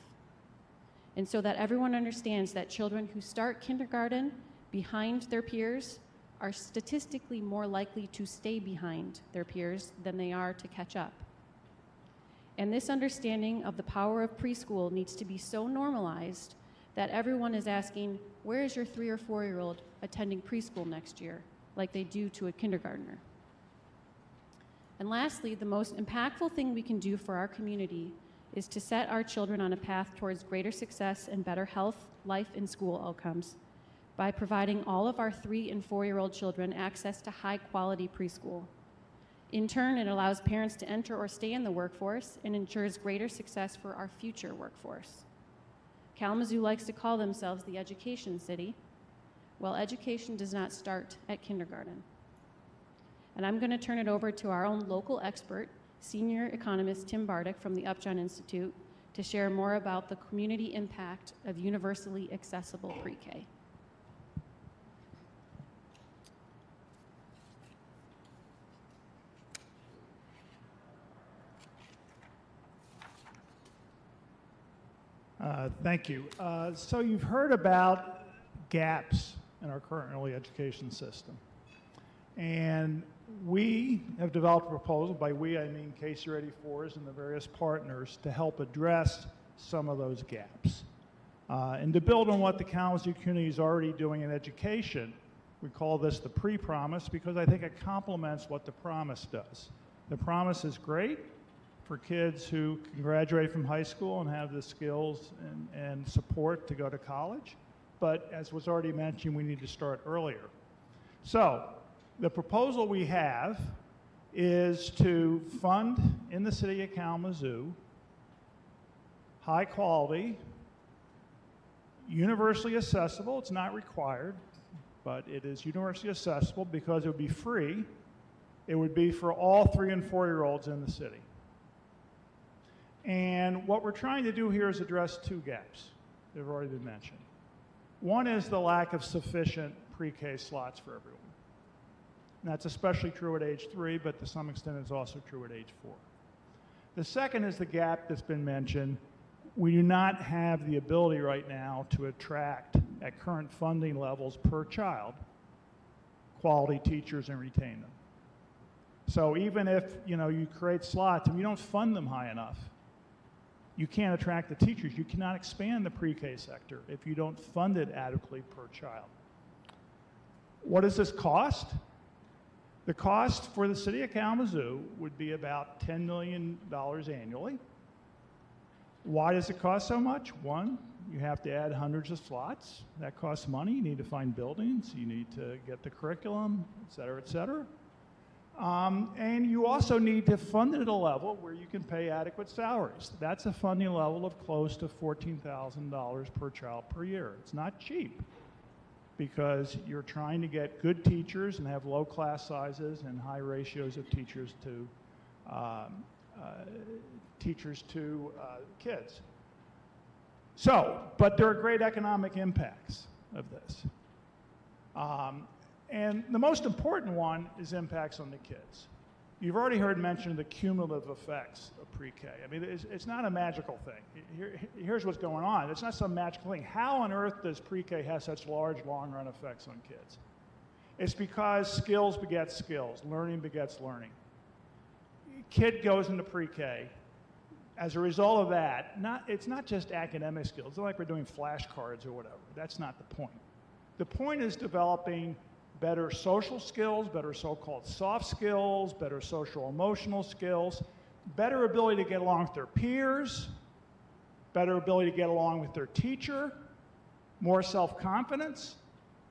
And so that everyone understands that children who start kindergarten behind their peers are statistically more likely to stay behind their peers than they are to catch up. And this understanding of the power of preschool needs to be so normalized that everyone is asking, Where is your three or four year old attending preschool next year, like they do to a kindergartner? And lastly, the most impactful thing we can do for our community is to set our children on a path towards greater success and better health, life, and school outcomes by providing all of our three and four year old children access to high quality preschool. In turn, it allows parents to enter or stay in the workforce and ensures greater success for our future workforce. Kalamazoo likes to call themselves the education city. Well, education does not start at kindergarten. And I'm going to turn it over to our own local expert, senior economist Tim Bartik from the Upjohn Institute, to share more about the community impact of universally accessible pre K. Uh, thank you. Uh, so you've heard about gaps in our current early education system. And we have developed a proposal, by we I mean KC Ready Fours and the various partners, to help address some of those gaps. Uh, and to build on what the Kalamazoo community is already doing in education, we call this the pre-promise because I think it complements what the promise does. The promise is great, for kids who can graduate from high school and have the skills and, and support to go to college. But as was already mentioned, we need to start earlier. So, the proposal we have is to fund in the city of Kalamazoo high quality, universally accessible, it's not required, but it is universally accessible because it would be free. It would be for all three and four year olds in the city. And what we're trying to do here is address two gaps that have already been mentioned. One is the lack of sufficient pre K slots for everyone. And that's especially true at age three, but to some extent it's also true at age four. The second is the gap that's been mentioned. We do not have the ability right now to attract, at current funding levels per child, quality teachers and retain them. So even if you know you create slots and you don't fund them high enough, you can't attract the teachers. You cannot expand the pre-K sector if you don't fund it adequately per child. What does this cost? The cost for the city of Kalamazoo would be about $10 million annually. Why does it cost so much? One, you have to add hundreds of slots. That costs money. You need to find buildings. You need to get the curriculum, et cetera, et cetera. Um, and you also need to fund it at a level where you can pay adequate salaries. That's a funding level of close to $14,000 per child per year. It's not cheap because you're trying to get good teachers and have low class sizes and high ratios of teachers to um, uh, teachers to uh, kids. So, but there are great economic impacts of this. Um, and the most important one is impacts on the kids. You've already heard mention of the cumulative effects of pre-K. I mean, it's, it's not a magical thing. Here, here's what's going on. It's not some magical thing. How on earth does pre-K have such large long-run effects on kids? It's because skills begets skills. Learning begets learning. Kid goes into pre-K. As a result of that, not, it's not just academic skills. It's not like we're doing flashcards or whatever. That's not the point. The point is developing better social skills, better so called soft skills, better social emotional skills, better ability to get along with their peers, better ability to get along with their teacher, more self confidence.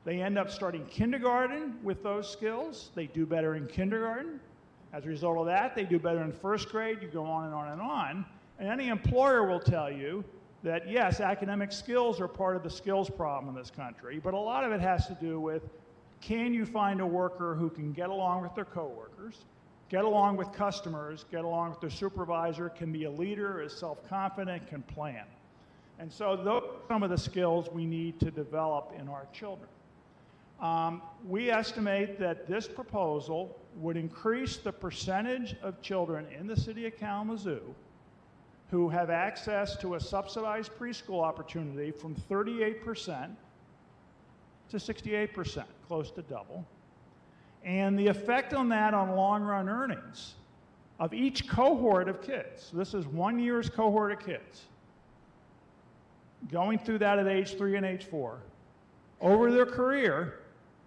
They end up starting kindergarten with those skills. They do better in kindergarten. As a result of that, they do better in first grade. You go on and on and on. And any employer will tell you that yes, academic skills are part of the skills problem in this country, but a lot of it has to do with can you find a worker who can get along with their coworkers, get along with customers, get along with their supervisor, can be a leader, is self-confident, can plan. And so those are some of the skills we need to develop in our children. Um, we estimate that this proposal would increase the percentage of children in the city of Kalamazoo who have access to a subsidized preschool opportunity from 38% to 68%, close to double. And the effect on that on long run earnings of each cohort of kids, this is one year's cohort of kids, going through that at age three and age four, over their career,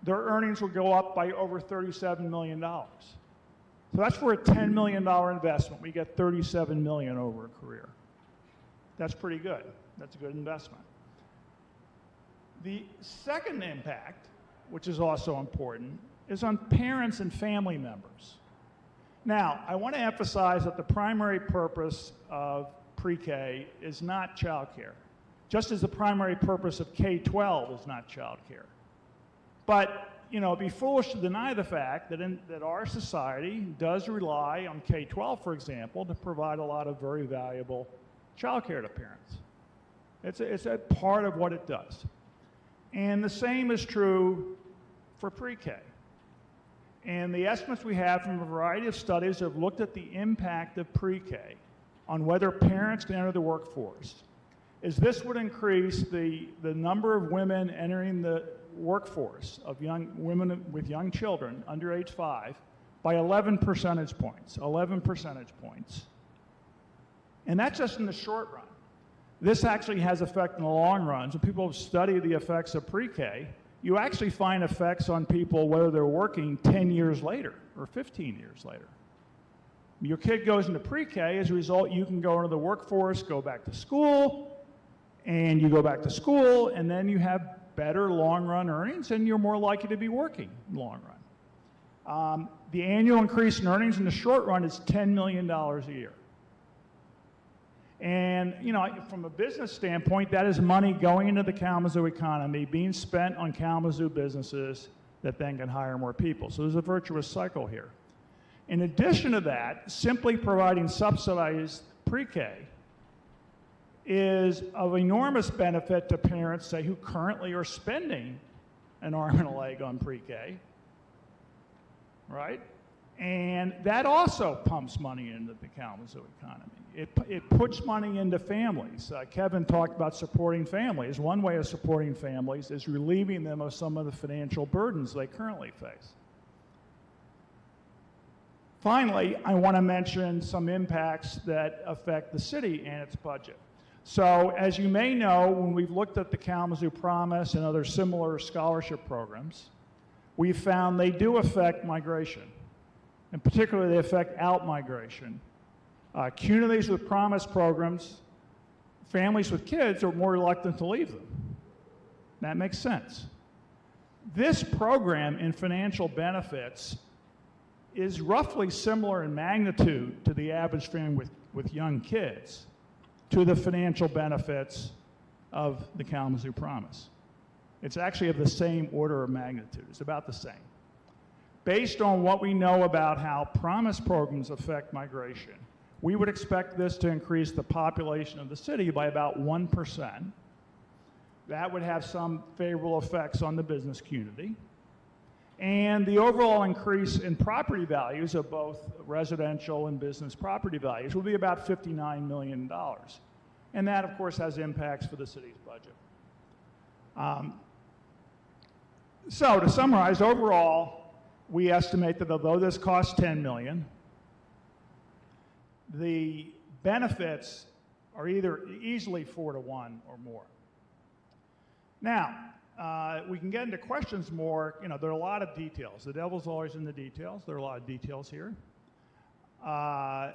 their earnings will go up by over $37 million. So that's for a $10 million investment. We get 37 million over a career. That's pretty good. That's a good investment. The second impact, which is also important, is on parents and family members. Now, I want to emphasize that the primary purpose of pre-K is not childcare, just as the primary purpose of K-12 is not childcare. But, you know, it'd be foolish to deny the fact that, in, that our society does rely on K-12, for example, to provide a lot of very valuable childcare to parents. It's a, it's a part of what it does. And the same is true for pre-K. And the estimates we have from a variety of studies have looked at the impact of pre-K on whether parents can enter the workforce. Is this would increase the, the number of women entering the workforce of young women with young children under age five by 11 percentage points. 11 percentage points. And that's just in the short run. This actually has effect in the long run. So people have studied the effects of pre-K. You actually find effects on people whether they're working 10 years later or 15 years later. Your kid goes into pre-K, as a result, you can go into the workforce, go back to school, and you go back to school, and then you have better long-run earnings, and you're more likely to be working long run. Um, the annual increase in earnings in the short run is $10 million a year. And, you know, from a business standpoint, that is money going into the Kalamazoo economy, being spent on Kalamazoo businesses that then can hire more people. So there's a virtuous cycle here. In addition to that, simply providing subsidized pre-K is of enormous benefit to parents, say, who currently are spending an arm and a leg on pre-K, right? And that also pumps money into the Kalamazoo economy. It, it puts money into families. Uh, Kevin talked about supporting families. One way of supporting families is relieving them of some of the financial burdens they currently face. Finally, I want to mention some impacts that affect the city and its budget. So, as you may know, when we've looked at the Kalamazoo Promise and other similar scholarship programs, we've found they do affect migration. And particularly, they affect out migration. Uh, communities with promise programs, families with kids are more reluctant to leave them. That makes sense. This program in financial benefits is roughly similar in magnitude to the average family with, with young kids to the financial benefits of the Kalamazoo Promise. It's actually of the same order of magnitude. It's about the same. Based on what we know about how promise programs affect migration, we would expect this to increase the population of the city by about 1%. That would have some favorable effects on the business community. And the overall increase in property values of both residential and business property values will be about $59 million. And that, of course, has impacts for the city's budget. Um, so to summarize, overall, we estimate that although this costs 10 million, the benefits are either easily four to one or more. Now, uh, we can get into questions more. You know, there are a lot of details. The devil's always in the details. There are a lot of details here. Uh,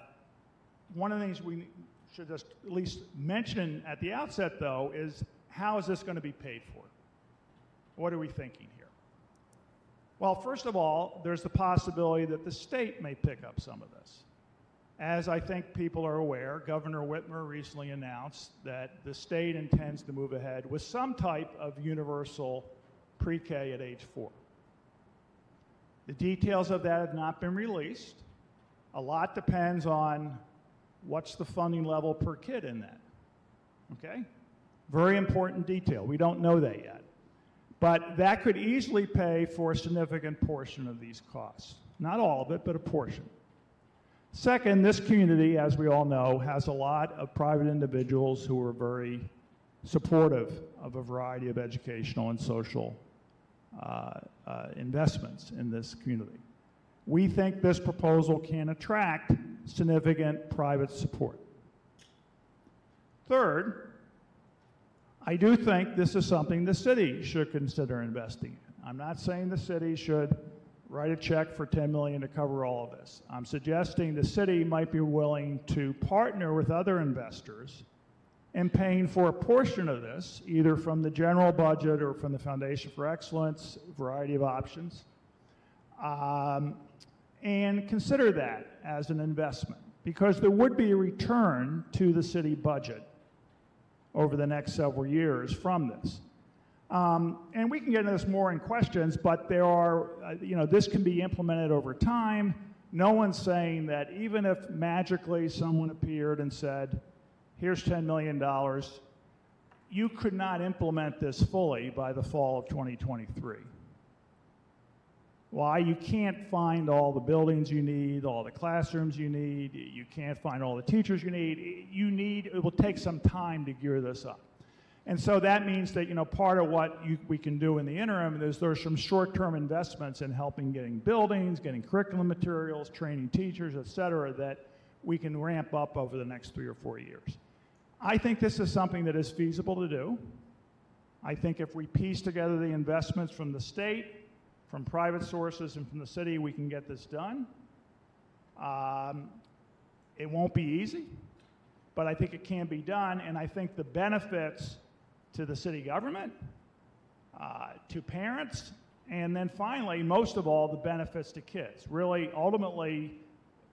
one of the things we should just at least mention at the outset, though, is how is this going to be paid for? What are we thinking here? Well, first of all, there's the possibility that the state may pick up some of this. As I think people are aware, Governor Whitmer recently announced that the state intends to move ahead with some type of universal pre K at age four. The details of that have not been released. A lot depends on what's the funding level per kid in that. Okay? Very important detail. We don't know that yet. But that could easily pay for a significant portion of these costs. Not all of it, but a portion. Second, this community, as we all know, has a lot of private individuals who are very supportive of a variety of educational and social uh, uh, investments in this community. We think this proposal can attract significant private support. Third, I do think this is something the city should consider investing in. I'm not saying the city should write a check for 10 million to cover all of this. I'm suggesting the city might be willing to partner with other investors in paying for a portion of this, either from the general budget or from the Foundation for Excellence, variety of options, um, and consider that as an investment because there would be a return to the city budget over the next several years from this. Um, and we can get into this more in questions, but there are, uh, you know, this can be implemented over time. No one's saying that even if magically someone appeared and said, here's $10 million, you could not implement this fully by the fall of 2023. Why? You can't find all the buildings you need, all the classrooms you need, you can't find all the teachers you need. You need, it will take some time to gear this up. And so that means that you know part of what you, we can do in the interim is there's some short-term investments in helping getting buildings, getting curriculum materials, training teachers, et cetera, that we can ramp up over the next three or four years. I think this is something that is feasible to do. I think if we piece together the investments from the state, from private sources, and from the city, we can get this done. Um, it won't be easy, but I think it can be done, and I think the benefits to the city government uh, to parents, and then finally, most of all, the benefits to kids. Really, ultimately,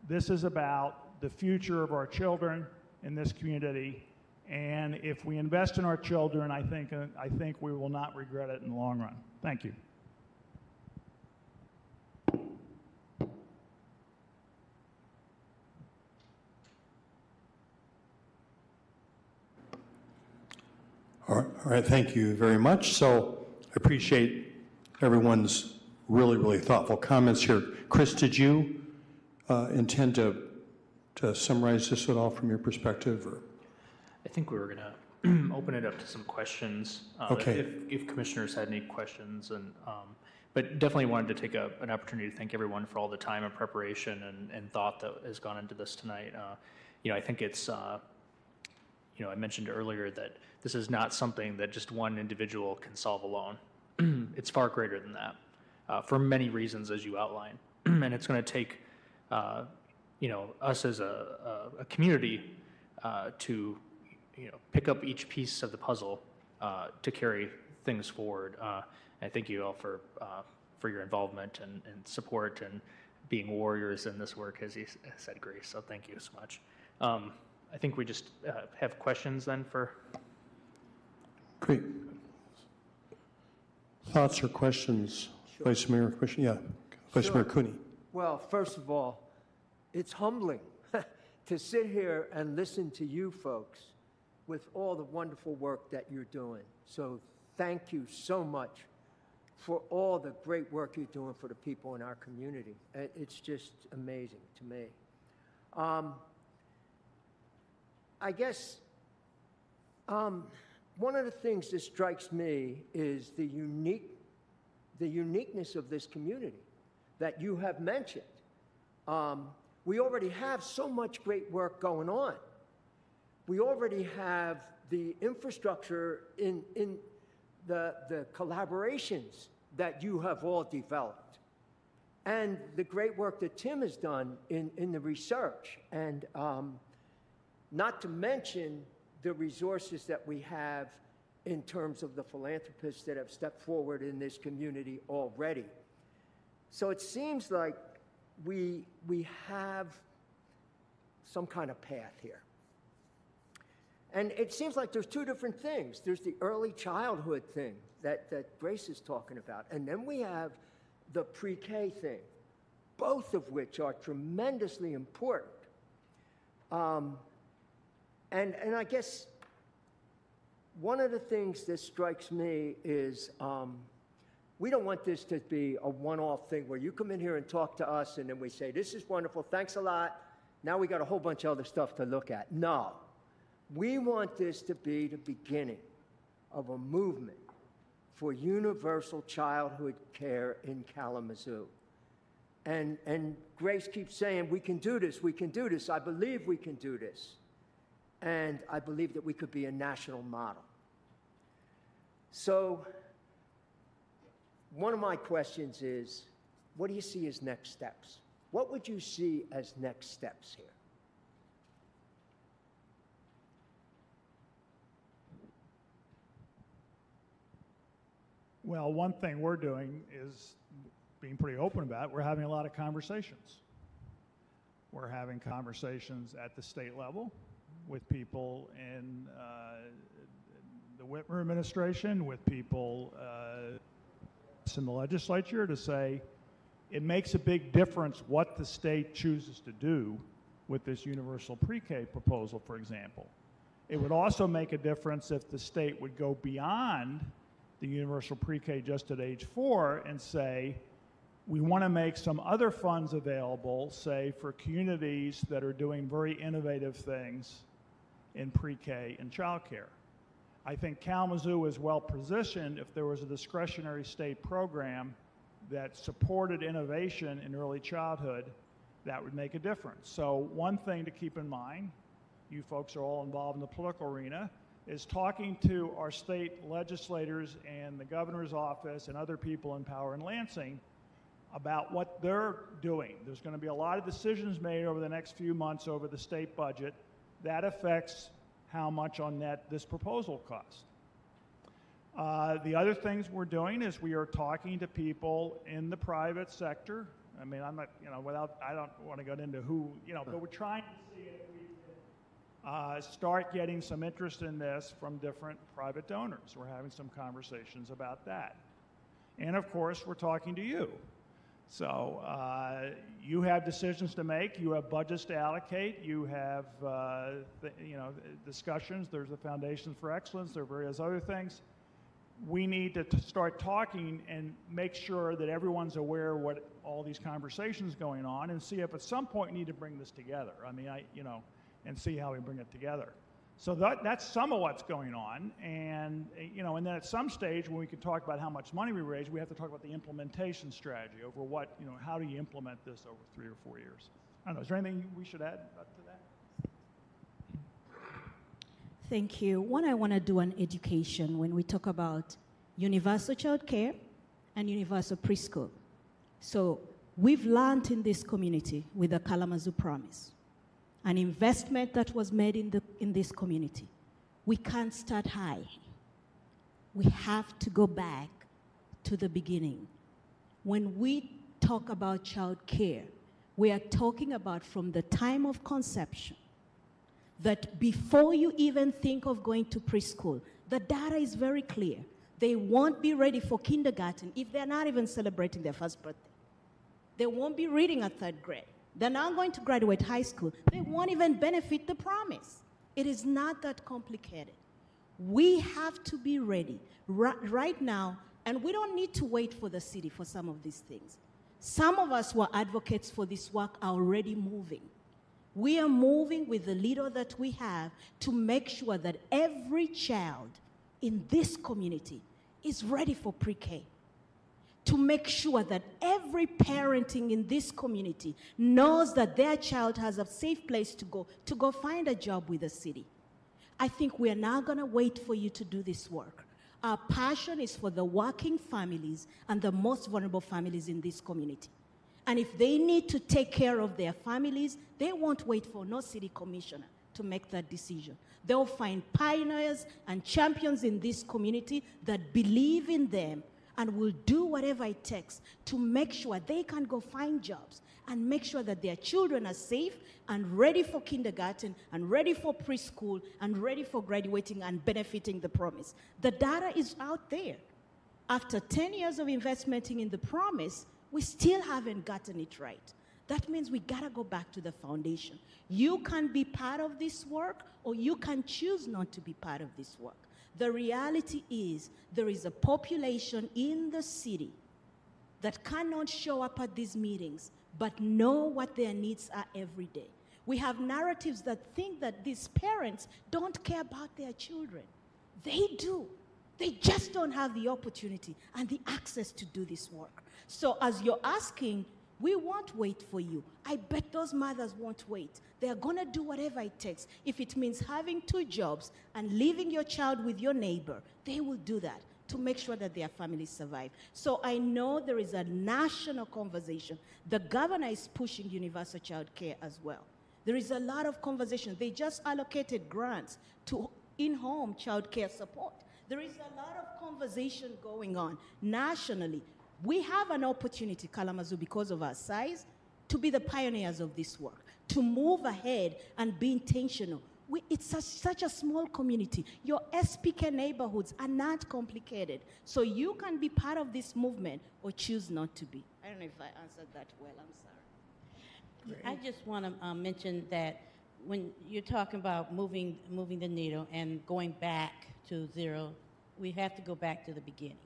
this is about the future of our children in this community. And if we invest in our children, I think, uh, I think we will not regret it in the long run. Thank you. All right, thank you very much. So I appreciate everyone's really, really thoughtful comments here. Chris, did you uh, intend to, to summarize this at all from your perspective? Or? I think we were going to open it up to some questions. uh, Okay. If, if commissioners had any questions and, um, but definitely wanted to take a, an opportunity to thank everyone for all the time and preparation and, and thought that has gone into this tonight. Uh, You know, I think it's, uh, you know, I mentioned earlier that this is not something that just one individual can solve alone. it's far greater than that, uh, for many reasons, as you outline. and it's going to take, uh, you know, us as a, a, a community uh, to, you know, pick up each piece of the puzzle uh, to carry things forward. Uh, and I thank you all for uh, for your involvement and, and support and being warriors in this work, as you said, Grace. So thank you so much. Um, I think we just uh, have questions then for. Great. Thoughts or questions? Vice Mayor, question, yeah. Vice Sure. Mayor Cooney. Well, first of all, it's humbling to sit here and listen to you folks with all the wonderful work that you're doing. So thank you so much for all the great work you're doing for the people in our community. It's just amazing to me. Um, I guess um, one of the things that strikes me is the unique, the uniqueness of this community that you have mentioned. Um, we already have so much great work going on. We already have the infrastructure in, in the, the collaborations that you have all developed and the great work that Tim has done in, in the research. And um, not to mention the resources that we have in terms of the philanthropists that have stepped forward in this community already. So it seems like we, we have some kind of path here. And it seems like there's two different things. There's the early childhood thing that, that Grace is talking about, and then we have the pre K thing, both of which are tremendously important. Um, and, and I guess one of the things that strikes me is um, we don't want this to be a one off thing where you come in here and talk to us and then we say, This is wonderful, thanks a lot. Now we got a whole bunch of other stuff to look at. No. We want this to be the beginning of a movement for universal childhood care in Kalamazoo. And, and Grace keeps saying, We can do this, we can do this. I believe we can do this. And I believe that we could be a national model. So, one of my questions is what do you see as next steps? What would you see as next steps here? Well, one thing we're doing is being pretty open about it. We're having a lot of conversations. We're having conversations at the state level with people in uh, the Whitmer administration, with people uh, in the legislature to say it makes a big difference what the state chooses to do with this universal pre-K proposal, for example. It would also make a difference if the state would go beyond the universal pre-K just at age four and say, we want to make some other funds available, say, for communities that are doing very innovative things in pre-K and childcare. I think Kalamazoo is well positioned if there was a discretionary state program that supported innovation in early childhood, that would make a difference. So one thing to keep in mind, you folks are all involved in the political arena, is talking to our state legislators and the governor's office and other people in power in Lansing about what they're doing. There's going to be a lot of decisions made over the next few months over the state budget that affects how much on net this proposal costs. Uh, the other things we're doing is we are talking to people in the private sector. I mean, I'm not, you know, without, I don't want to get into who, you know, but we're trying to see if we can uh, start getting some interest in this from different private donors. We're having some conversations about that. And of course, we're talking to you. So uh, you have decisions to make. You have budgets to allocate. You have, uh, th- you know, discussions. There's the Foundations for Excellence. There are various other things. We need to t- start talking and make sure that everyone's aware of what all these conversations going on, and see if at some point we need to bring this together. I mean, I, you know, and see how we bring it together. So that, that's some of what's going on, and you know, and then at some stage when we can talk about how much money we raise, we have to talk about the implementation strategy over what, you know, how do you implement this over three or four years? I don't know. Is there anything we should add to that? Thank you. One, I want to do on education when we talk about universal child care and universal preschool. So we've learned in this community with the Kalamazoo Promise, an investment that was made in, the, in this community. We can't start high. We have to go back to the beginning. When we talk about child care, we are talking about from the time of conception that before you even think of going to preschool, the data is very clear. They won't be ready for kindergarten if they're not even celebrating their first birthday. They won't be reading at third grade. They're not going to graduate high school. They won't even benefit the promise. It is not that complicated. We have to be ready right, now, and we don't need to wait for the city for some of these things. Some of us who are advocates for this work are already moving. We are moving with the leader that we have to make sure that every child in this community is ready for pre K. To make sure that every parenting in this community knows that their child has a safe place to go to go find a job with the city. I think we are now going to wait for you to do this work. Our passion is for the working families and the most vulnerable families in this community. And if they need to take care of their families, they won't wait for no city commissioner to make that decision. They'll find pioneers and champions in this community that believe in them and will do whatever it takes to make sure they can go find jobs and make sure that their children are safe and ready for kindergarten and ready for preschool and ready for graduating and benefiting the promise. The data is out there. After 10 years of investment in the promise, we still haven't gotten it right. That means we gotta go back to the foundation. You can be part of this work, or you can choose not to be part of this work. The reality is, there is a population in the city that cannot show up at these meetings but know what their needs are every day. We have narratives that think that these parents don't care about their children. They do. They just don't have the opportunity and the access to do this work. So, as you're asking, we won't wait for you. I bet those mothers won't wait. They're going to do whatever it takes. If it means having two jobs and leaving your child with your neighbor, they will do that to make sure that their families survive. So I know there is a national conversation. The governor is pushing universal child care as well. There is a lot of conversation. They just allocated grants to in home child care support. There is a lot of conversation going on nationally. We have an opportunity, Kalamazoo, because of our size, to be the pioneers of this work, to move ahead and be intentional. We, it's such, such a small community. Your SPK neighborhoods are not complicated. So you can be part of this movement or choose not to be. I don't know if I answered that well. I'm sorry. I just want to uh, mention that when you're talking about moving, moving the needle and going back to zero, we have to go back to the beginning.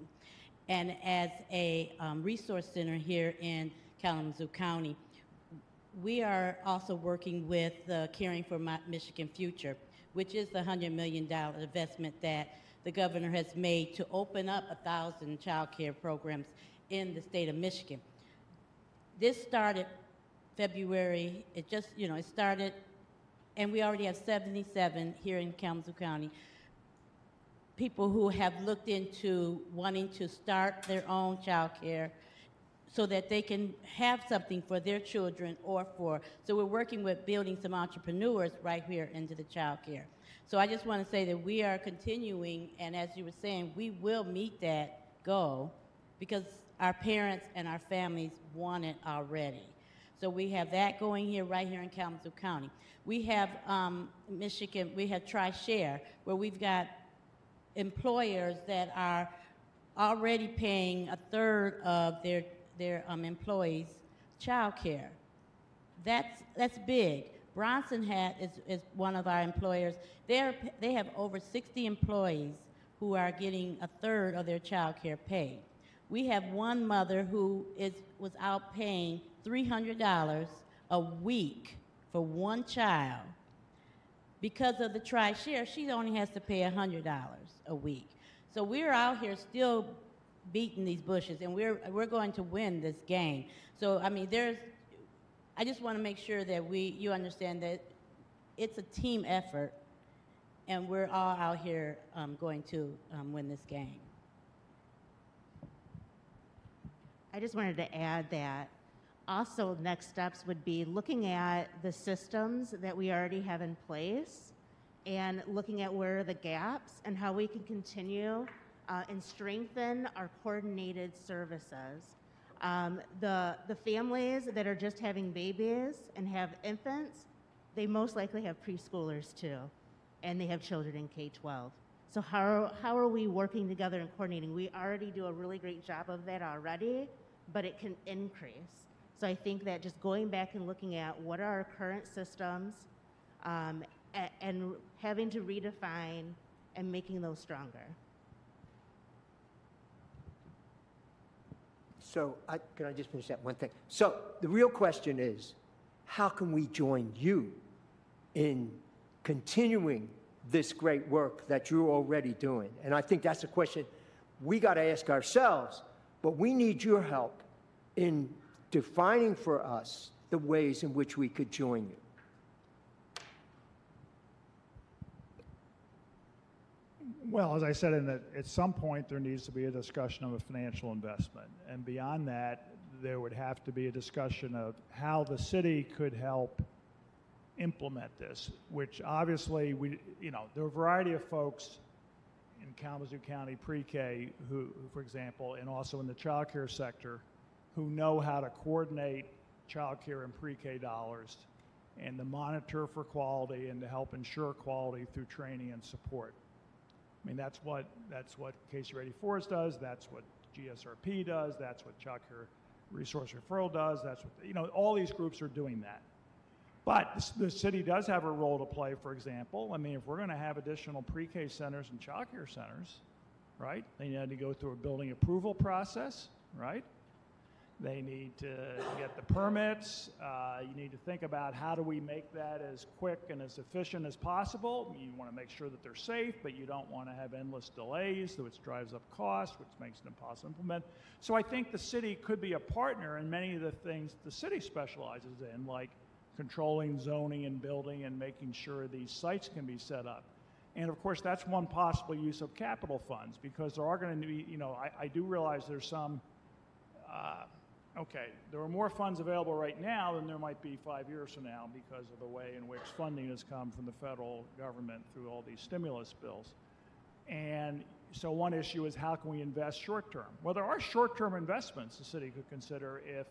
And as a um, resource center here in Kalamazoo County, we are also working with the Caring for My Michigan Future, which is the $100 million investment that the governor has made to open up a thousand child care programs in the state of Michigan. This started February, it just, you know, it started, and we already have 77 here in Kalamazoo County people who have looked into wanting to start their own child care so that they can have something for their children or for so we're working with building some entrepreneurs right here into the child care So I just want to say that we are continuing, and as you were saying, we will meet that goal because our parents and our families want it already. So we have that going here, right here in Kalamazoo County. We have um, Michigan, we have Tri-Share, where we've got employers that are already paying a third of their, their um, employees' child care. That's, that's big. Bronson Hat is, is one of our employers. They're, they have over 60 employees who are getting a third of their child care paid. We have one mother who is, was out paying $300 a week for one child. Because of the tri-share, she only has to pay $100 a week. So we're out here still beating these bushes, and we're, we're going to win this game. So, I mean, there's, I just want to make sure that we, you understand that it's a team effort, and we're all out here um, going to um, win this game. I just wanted to add that also next steps would be looking at the systems that we already have in place and looking at where are the gaps and how we can continue uh, and strengthen our coordinated services. Um, the, the families that are just having babies and have infants, they most likely have preschoolers too, and they have children in K 12. So, how, how are we working together and coordinating? We already do a really great job of that already, but it can increase. So I think that just going back and looking at what are our current systems um, a- and having to redefine and making those stronger. So, I, can I just finish that one thing? So, the real question is how can we join you in continuing this great work that you're already doing? And I think that's a question we got to ask ourselves, but we need your help in defining for us the ways in which we could join you. Well, as I said, in that at some point there needs to be a discussion of a financial investment, and beyond that, there would have to be a discussion of how the city could help implement this. Which obviously we, you know, there are a variety of folks in Kalamazoo County pre-K who, for example, and also in the child care sector, who know how to coordinate child care and pre-K dollars and to monitor for quality and to help ensure quality through training and support. I mean, that's what, that's what KC Ready Fours does, that's what GSRP does, that's what Child Care Resource Referral does, that's what, you know, all these groups are doing that. But the city does have a role to play, for example. I mean, if we're going to have additional pre-K centers and child care centers, right, they need to go through a building approval process, right? They need to get the permits. Uh, you need to think about how do we make that as quick and as efficient as possible. You want to make sure that they're safe, but you don't want to have endless delays, which drives up costs, which makes it impossible to implement. So I think the city could be a partner in many of the things the city specializes in, like controlling zoning and building and making sure these sites can be set up. And of course, that's one possible use of capital funds because there are going to be, you know, I, I do realize there's some. Uh, okay, there are more funds available right now than there might be five years from now because of the way in which funding has come from the federal government through all these stimulus bills. And so one issue is how can we invest short term? Well, there are short term investments the city could consider if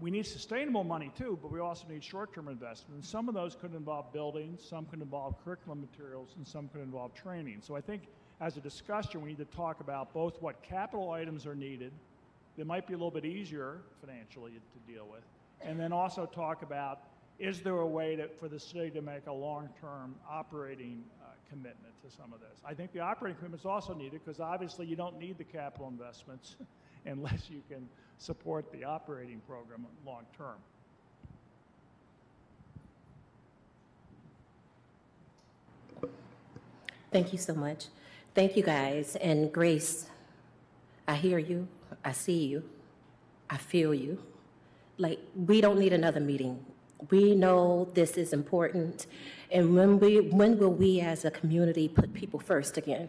we need sustainable money too, but we also need short term investments. Some of those could involve buildings, some could involve curriculum materials, and some could involve training. So I think as a discussion, we need to talk about both what capital items are needed that might be a little bit easier financially to deal with. And then also talk about is there a way to, for the city to make a long-term operating uh, commitment to some of this? I think the operating commitment is also needed because obviously you don't need the capital investments unless you can support the operating program long-term. Thank you so much. Thank you guys. And Grace, I hear you. I see you. I feel you. Like, we don't need another meeting. We know this is important. And when, we, when will we as a community put people first again?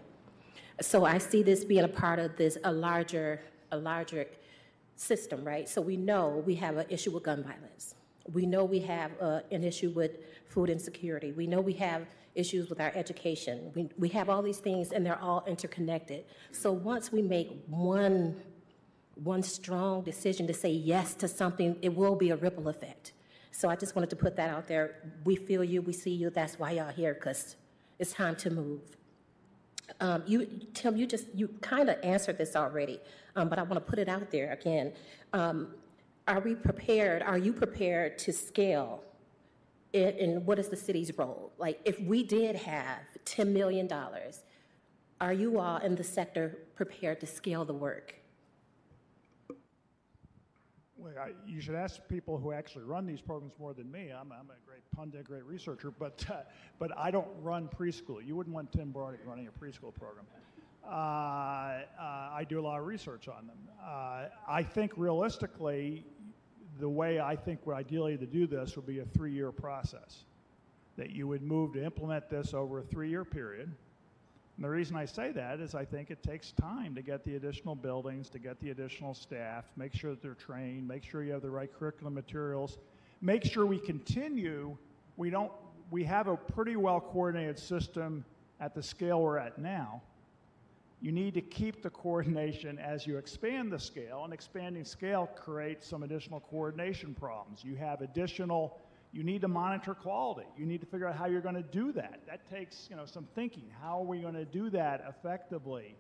So I see this being a part of this, a larger, a larger system, right? So we know we have an issue with gun violence. We know we have uh, an issue with food insecurity. We know we have issues with our education. We, we have all these things, and they're all interconnected. So once we make one, one strong decision to say yes to something, it will be a ripple effect. So I just wanted to put that out there. We feel you, we see you. That's why y'all here, because it's time to move. Um, you, Tim, you just you kind of answered this already, um, but I want to put it out there again. Um, are we prepared? Are you prepared to scale? It, and what is the city's role? Like, if we did have $10 million, are you all in the sector prepared to scale the work? I, you should ask people who actually run these programs more than me. I'm, I'm a great pundit, great researcher, but, uh, but I don't run preschool. You wouldn't want Tim Bartik running a preschool program. Uh, uh, I do a lot of research on them. Uh, I think realistically, the way I think we're ideally to do this would be a three-year process. That you would move to implement this over a three-year period and the reason I say that is I think it takes time to get the additional buildings, to get the additional staff, make sure that they're trained, make sure you have the right curriculum materials, make sure we continue. We don't. We have a pretty well coordinated system at the scale we're at now. You need to keep the coordination as you expand the scale, and expanding scale creates some additional coordination problems. You have additional you need to monitor quality. You need to figure out how you're going to do that. That takes you know some thinking. How are we going to do that effectively?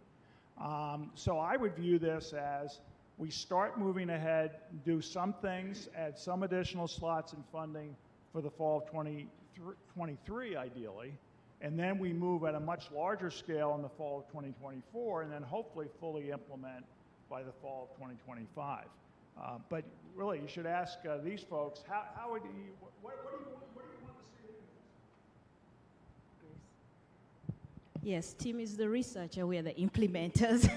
Um, so I would view this as we start moving ahead, do some things, add some additional slots and funding for the fall of 2023, ideally, and then we move at a much larger scale in the fall of 2024, and then hopefully fully implement by the fall of 2025. Uh, but really, you should ask uh, these folks, how, how would you, what, what, do you, what do you want to see? Yes, Tim is the researcher, we are the implementers.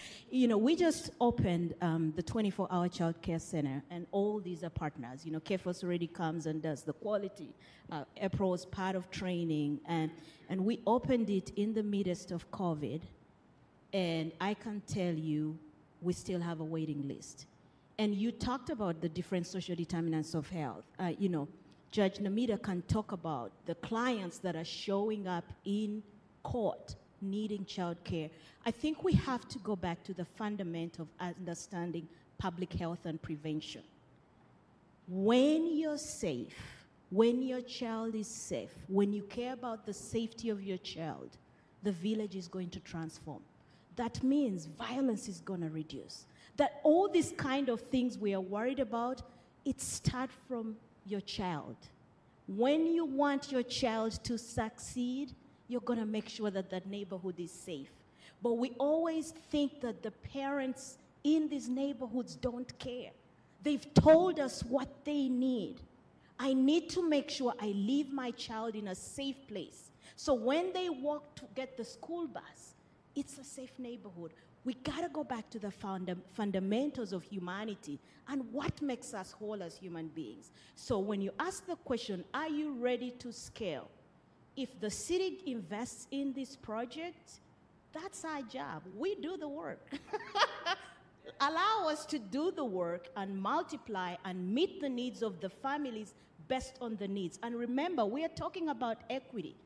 you know, we just opened um, the 24 hour child care center, and all these are partners. You know, KFOS already comes and does the quality. Uh, EPRO is part of training, and, and we opened it in the midst of COVID. And I can tell you, we still have a waiting list. And you talked about the different social determinants of health. Uh, you know, Judge Namita can talk about the clients that are showing up in court needing child care. I think we have to go back to the fundament of understanding public health and prevention. When you're safe, when your child is safe, when you care about the safety of your child, the village is going to transform. That means violence is going to reduce that all these kind of things we are worried about, it starts from your child. When you want your child to succeed, you're going to make sure that that neighborhood is safe. But we always think that the parents in these neighborhoods don't care. They've told us what they need. I need to make sure I leave my child in a safe place. So when they walk to get the school bus, it's a safe neighborhood we got to go back to the funda- fundamentals of humanity and what makes us whole as human beings. So when you ask the question, are you ready to scale? If the city invests in this project, that's our job. We do the work. Allow us to do the work and multiply and meet the needs of the families based on the needs. And remember, we are talking about equity.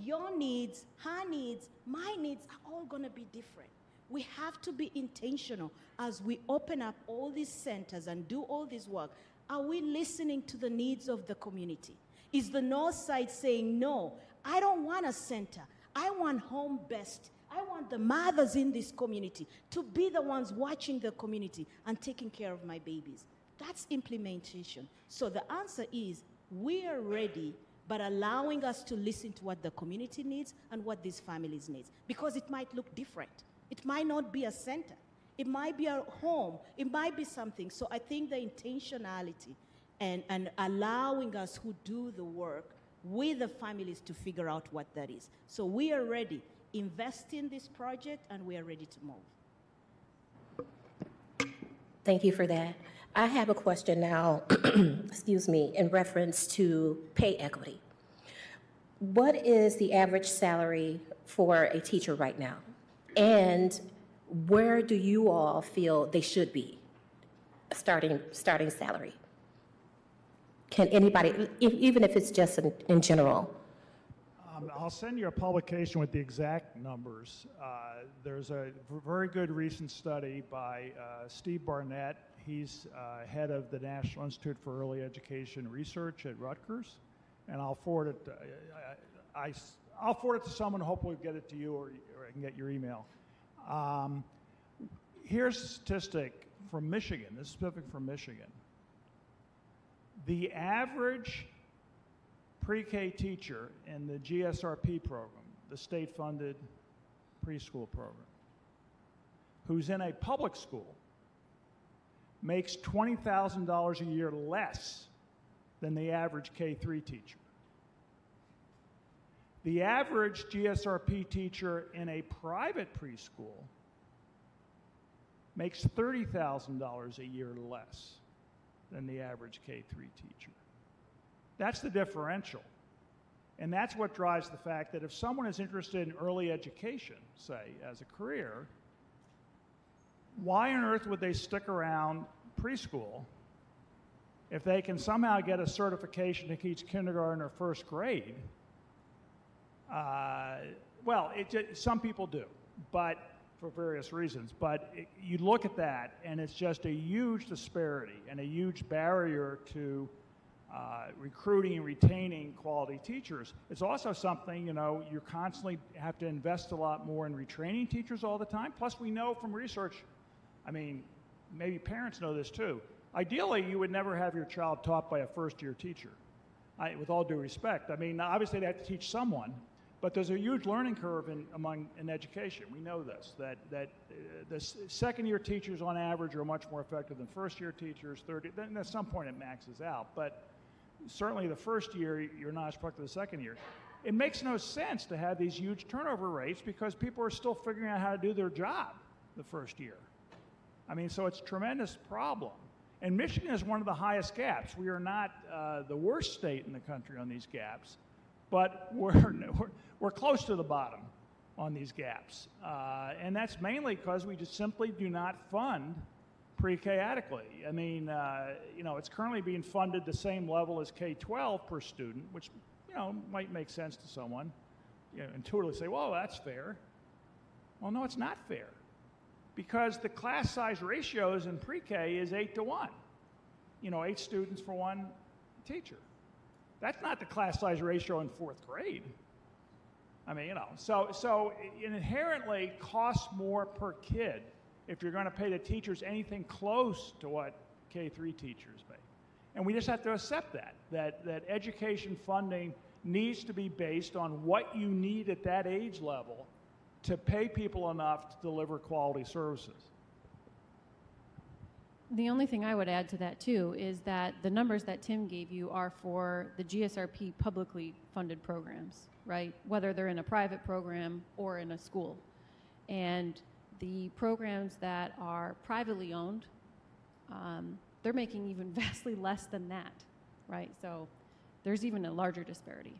Your needs, her needs, my needs are all going to be different we have to be intentional as we open up all these centers and do all this work. Are we listening to the needs of the community? Is the North Side saying, no, I don't want a center. I want home best. I want the mothers in this community to be the ones watching the community and taking care of my babies. That's implementation. So the answer is we are ready, but allowing us to listen to what the community needs and what these families need because it might look different. It might not be a center. It might be a home. It might be something. So I think the intentionality and, and allowing us who do the work with the families to figure out what that is. So we are ready. Invest in this project and we are ready to move. Thank you for that. I have a question now, excuse me, in reference to pay equity. What is the average salary for a teacher right now? And where do you all feel they should be starting starting salary? Can anybody, e- even if it's just in, in general? Um, I'll send you a publication with the exact numbers. Uh, there's a very good recent study by uh, Steve Barnett. He's uh, head of the National Institute for Early Education Research at Rutgers, and I'll forward it. To, I, will forward it to someone. Hopefully, get it to you, or I can get your email. Um, here's a statistic from Michigan. This is specific from Michigan. The average pre-K teacher in the GSRP program, the state-funded preschool program, who's in a public school, makes $20,000 a year less than the average K-3 teacher. The average GSRP teacher in a private preschool makes $30,000 a year less than the average K 3 teacher. That's the differential. And that's what drives the fact that if someone is interested in early education, say, as a career, why on earth would they stick around preschool if they can somehow get a certification to teach kindergarten or first grade? Uh, well, it, some people do, but for various reasons. But it, you look at that, and it's just a huge disparity and a huge barrier to uh, recruiting and retaining quality teachers. It's also something, you know, you constantly have to invest a lot more in retraining teachers all the time. Plus, we know from research, I mean, maybe parents know this too. Ideally, you would never have your child taught by a first year teacher, I, with all due respect. I mean, obviously, they have to teach someone, but there's a huge learning curve in, among, in education. We know this, that, that uh, the second year teachers on average are much more effective than first year teachers, third then at some point it maxes out. But certainly the first year, you're not as effective the second year. It makes no sense to have these huge turnover rates because people are still figuring out how to do their job the first year. I mean, so it's a tremendous problem. And Michigan is one of the highest gaps. We are not uh, the worst state in the country on these gaps but we're, we're, we're close to the bottom on these gaps. Uh, and that's mainly because we just simply do not fund pre-K adequately. I mean, uh, you know, it's currently being funded the same level as K-12 per student, which, you know, might make sense to someone. You know, intuitively say, well, that's fair. Well, no, it's not fair. Because the class size ratios in pre-K is 8 to 1. You know, 8 students for one teacher. That's not the class size ratio in fourth grade. I mean, you know, so, so it inherently costs more per kid if you're going to pay the teachers anything close to what K3 teachers pay. And we just have to accept that, that, that education funding needs to be based on what you need at that age level to pay people enough to deliver quality services. The only thing I would add to that too is that the numbers that Tim gave you are for the GSRP publicly funded programs, right? Whether they're in a private program or in a school. And the programs that are privately owned, um, they're making even vastly less than that, right? So there's even a larger disparity.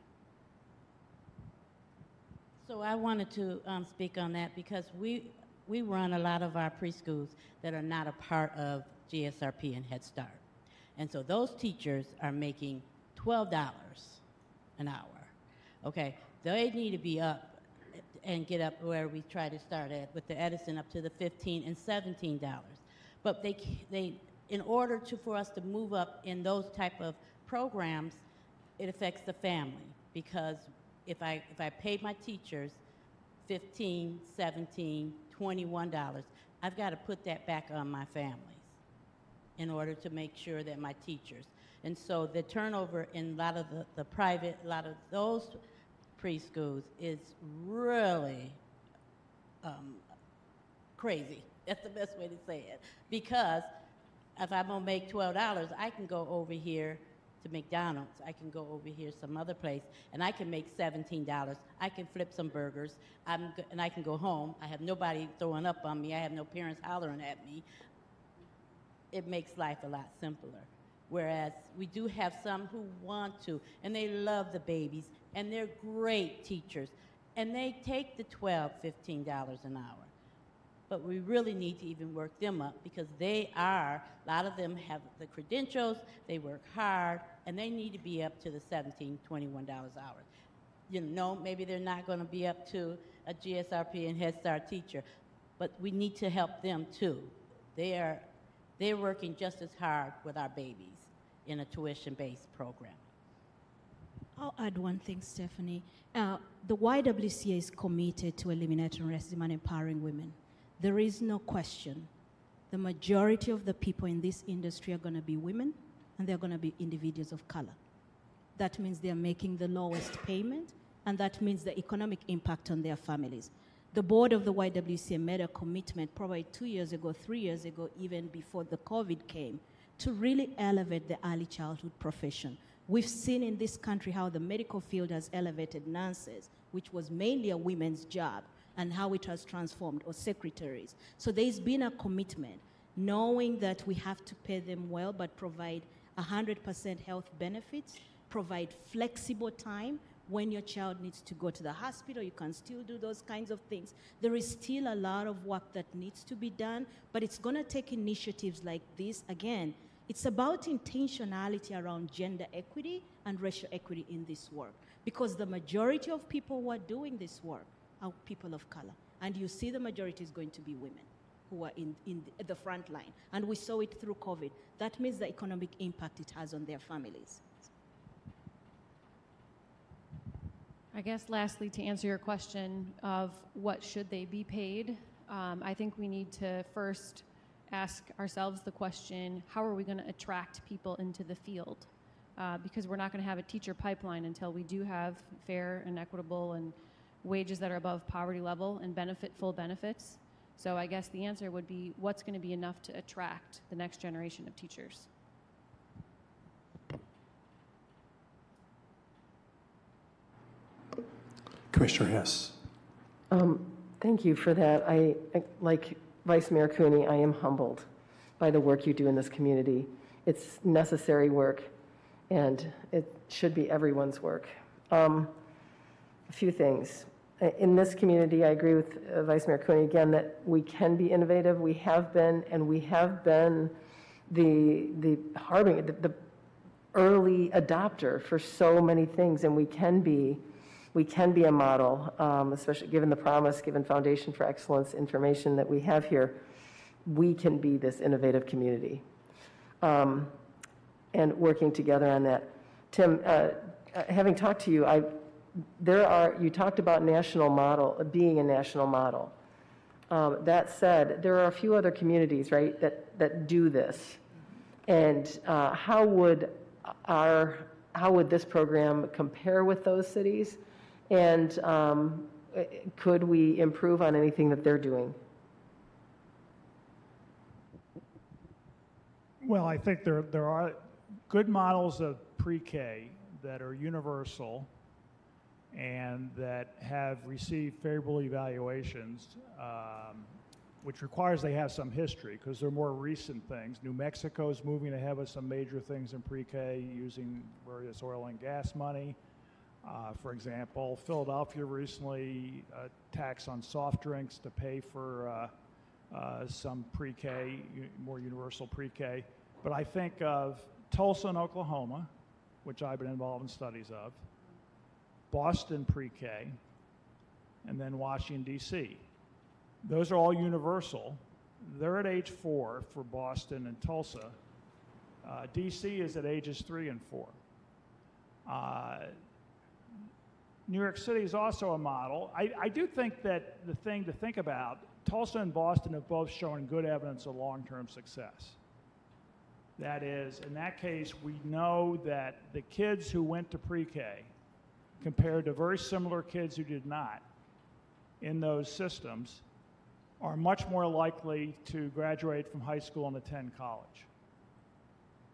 So I wanted to um, speak on that because we we run a lot of our preschools that are not a part of GSRP and Head Start. And so those teachers are making $12 an hour. Okay, they need to be up and get up where we try to start at with the Edison up to the 15 and $17. But they, they, in order to, for us to move up in those type of programs, it affects the family because if I, if I pay my teachers 15, 17, $21, I've got to put that back on my families in order to make sure that my teachers. And so the turnover in a lot of the, the private, a lot of those preschools is really um, crazy. That's the best way to say it. Because if I'm gonna make twelve dollars, I can go over here to McDonald's. I can go over here some other place, and I can make seventeen dollars. I can flip some burgers, I'm, and I can go home. I have nobody throwing up on me. I have no parents hollering at me. It makes life a lot simpler. Whereas we do have some who want to, and they love the babies, and they're great teachers, and they take the 12 $15 an hour. but we really need to even work them up because they are, a lot of them have the credentials, they work hard, and they need to be up to the $17, $21 an hour. You know, maybe they're not going to be up to a GSRP and Head Start teacher, but we need to help them too. They are, they're working just as hard with our babies in a tuition-based program. I'll add one thing, Stephanie. Uh, the YWCA is committed to eliminating racism and empowering women. There is no question. The majority of the people in this industry are going to be women, and they're going to be individuals of color. That means they're making the lowest payment, and that means the economic impact on their families. The board of the YWCA made a commitment probably two years ago, three years ago, even before the COVID came, to really elevate the early childhood profession. We've seen in this country how the medical field has elevated nurses, which was mainly a women's job, and how it has transformed, or secretaries. So there's been a commitment, knowing that we have to pay them well, but provide 100% health benefits, provide flexible time. When your child needs to go to the hospital, you can still do those kinds of things. There is still a lot of work that needs to be done, but it's going to take initiatives like this. Again, it's about intentionality around gender equity and racial equity in this work because the majority of people who are doing this work are people of color. And you see the majority is going to be women who are in, in the front line. And we saw it through COVID. That means the economic impact it has on their families. I guess lastly, to answer your question of what should they be paid, um, I think we need to first ask ourselves the question, how are we going to attract people into the field? Uh, because we're not going to have a teacher pipeline until we do have fair and equitable and wages that are above poverty level and benefit full benefits. So I guess the answer would be what's going to be enough to attract the next generation of teachers? Commissioner Hess. Um, thank you for that. I, I, like Vice Mayor Cooney, I am humbled by the work you do in this community. It's necessary work, and it should be everyone's work. Um, a few things. In this community, I agree with uh, Vice Mayor Cooney again that we can be innovative. We have been, and we have been the the harbinger, the, the early adopter for so many things, and we can be we can be a model, um, especially given the promise, given Foundation for Excellence information that we have here. We can be this innovative community. Um, and working together on that. Tim, uh, uh having talked to you, I, there are, you talked about national model, being a national model. Um, that said, there are a few other communities, right, that, that do this. And uh, how would our, how would this program compare with those cities? And um, could we improve on anything that they're doing? Well, I think there, there are good models of pre-K that are universal and that have received favorable evaluations, um, which requires they have some history because they're more recent things. New Mexico is moving ahead with some major things in pre-K using various oil and gas money. Uh, for example, Philadelphia recently uh, on soft drinks to pay for uh, uh some pre-K, more universal pre-K. But I think of Tulsa and Oklahoma, which I've been involved in studies of, Boston pre-K, and then Washington, D.C. Those are all universal. They're at age four for Boston and Tulsa. Uh, D.C. is at ages three and four. New York City is also a model. I, I do think that the thing to think about, Tulsa and Boston have both shown good evidence of long-term success. That is, in that case, we know that the kids who went to pre-K compared to very similar kids who did not in those systems are much more likely to graduate from high school and attend college.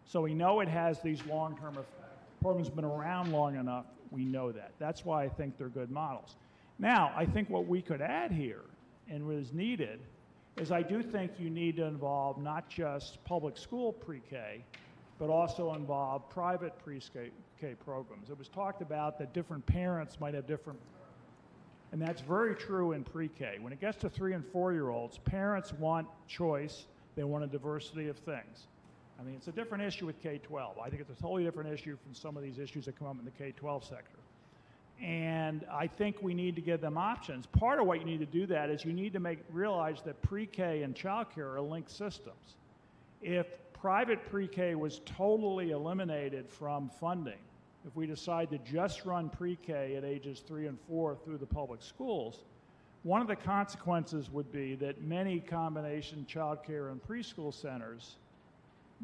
So we know it has these long-term effects. The program's been around long enough we know that. That's why I think they're good models. Now, I think what we could add here and what is needed is I do think you need to involve not just public school pre-K, but also involve private pre-K programs. It was talked about that different parents might have different And that's very true in pre-K. When it gets to three and four-year-olds, parents want choice. They want a diversity of things. I mean, it's a different issue with K-12. I think it's a totally different issue from some of these issues that come up in the K-12 sector. And I think we need to give them options. Part of what you need to do that is you need to make realize that pre-K and childcare are linked systems. If private pre-K was totally eliminated from funding, if we decide to just run pre-K at ages three and four through the public schools, one of the consequences would be that many combination childcare and preschool centers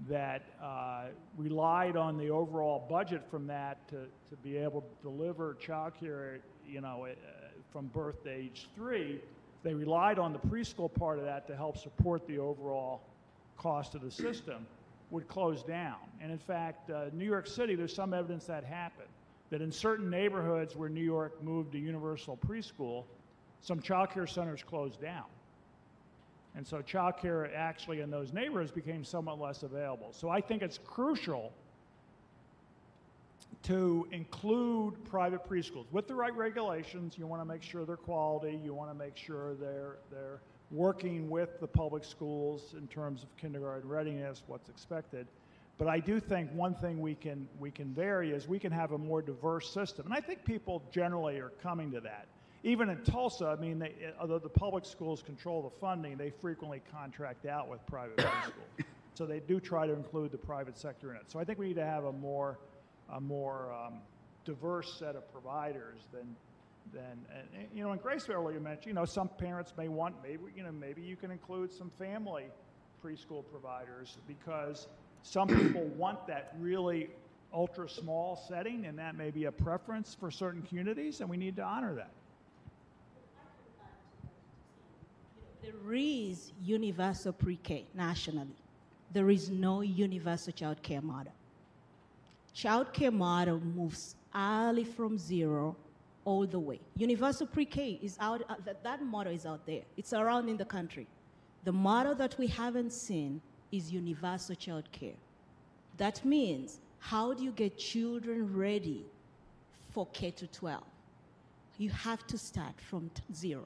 that uh, relied on the overall budget from that to, to be able to deliver childcare, you know, uh, from birth to age three, they relied on the preschool part of that to help support the overall cost of the system, would close down. And in fact, uh, New York City, there's some evidence that happened. That in certain neighborhoods where New York moved to universal preschool, some childcare centers closed down. And so childcare actually in those neighborhoods became somewhat less available. So I think it's crucial to include private preschools with the right regulations. You want to make sure they're quality. You want to make sure they're they're working with the public schools in terms of kindergarten readiness, what's expected. But I do think one thing we can we can vary is we can have a more diverse system, and I think people generally are coming to that. Even in Tulsa, I mean, they, although the public schools control the funding, they frequently contract out with private schools. So they do try to include the private sector in it. So I think we need to have a more a more um, diverse set of providers than than and, you know. In Grace earlier mentioned, you know, some parents may want maybe you know maybe you can include some family preschool providers because some people want that really ultra small setting, and that may be a preference for certain communities, and we need to honor that. There is universal pre-K nationally. There is no universal child care model. Child care model moves early from zero all the way. Universal pre-K is out, uh, that, that model is out there. It's around in the country. The model that we haven't seen is universal child care. That means how do you get children ready for K to 12? You have to start from zero.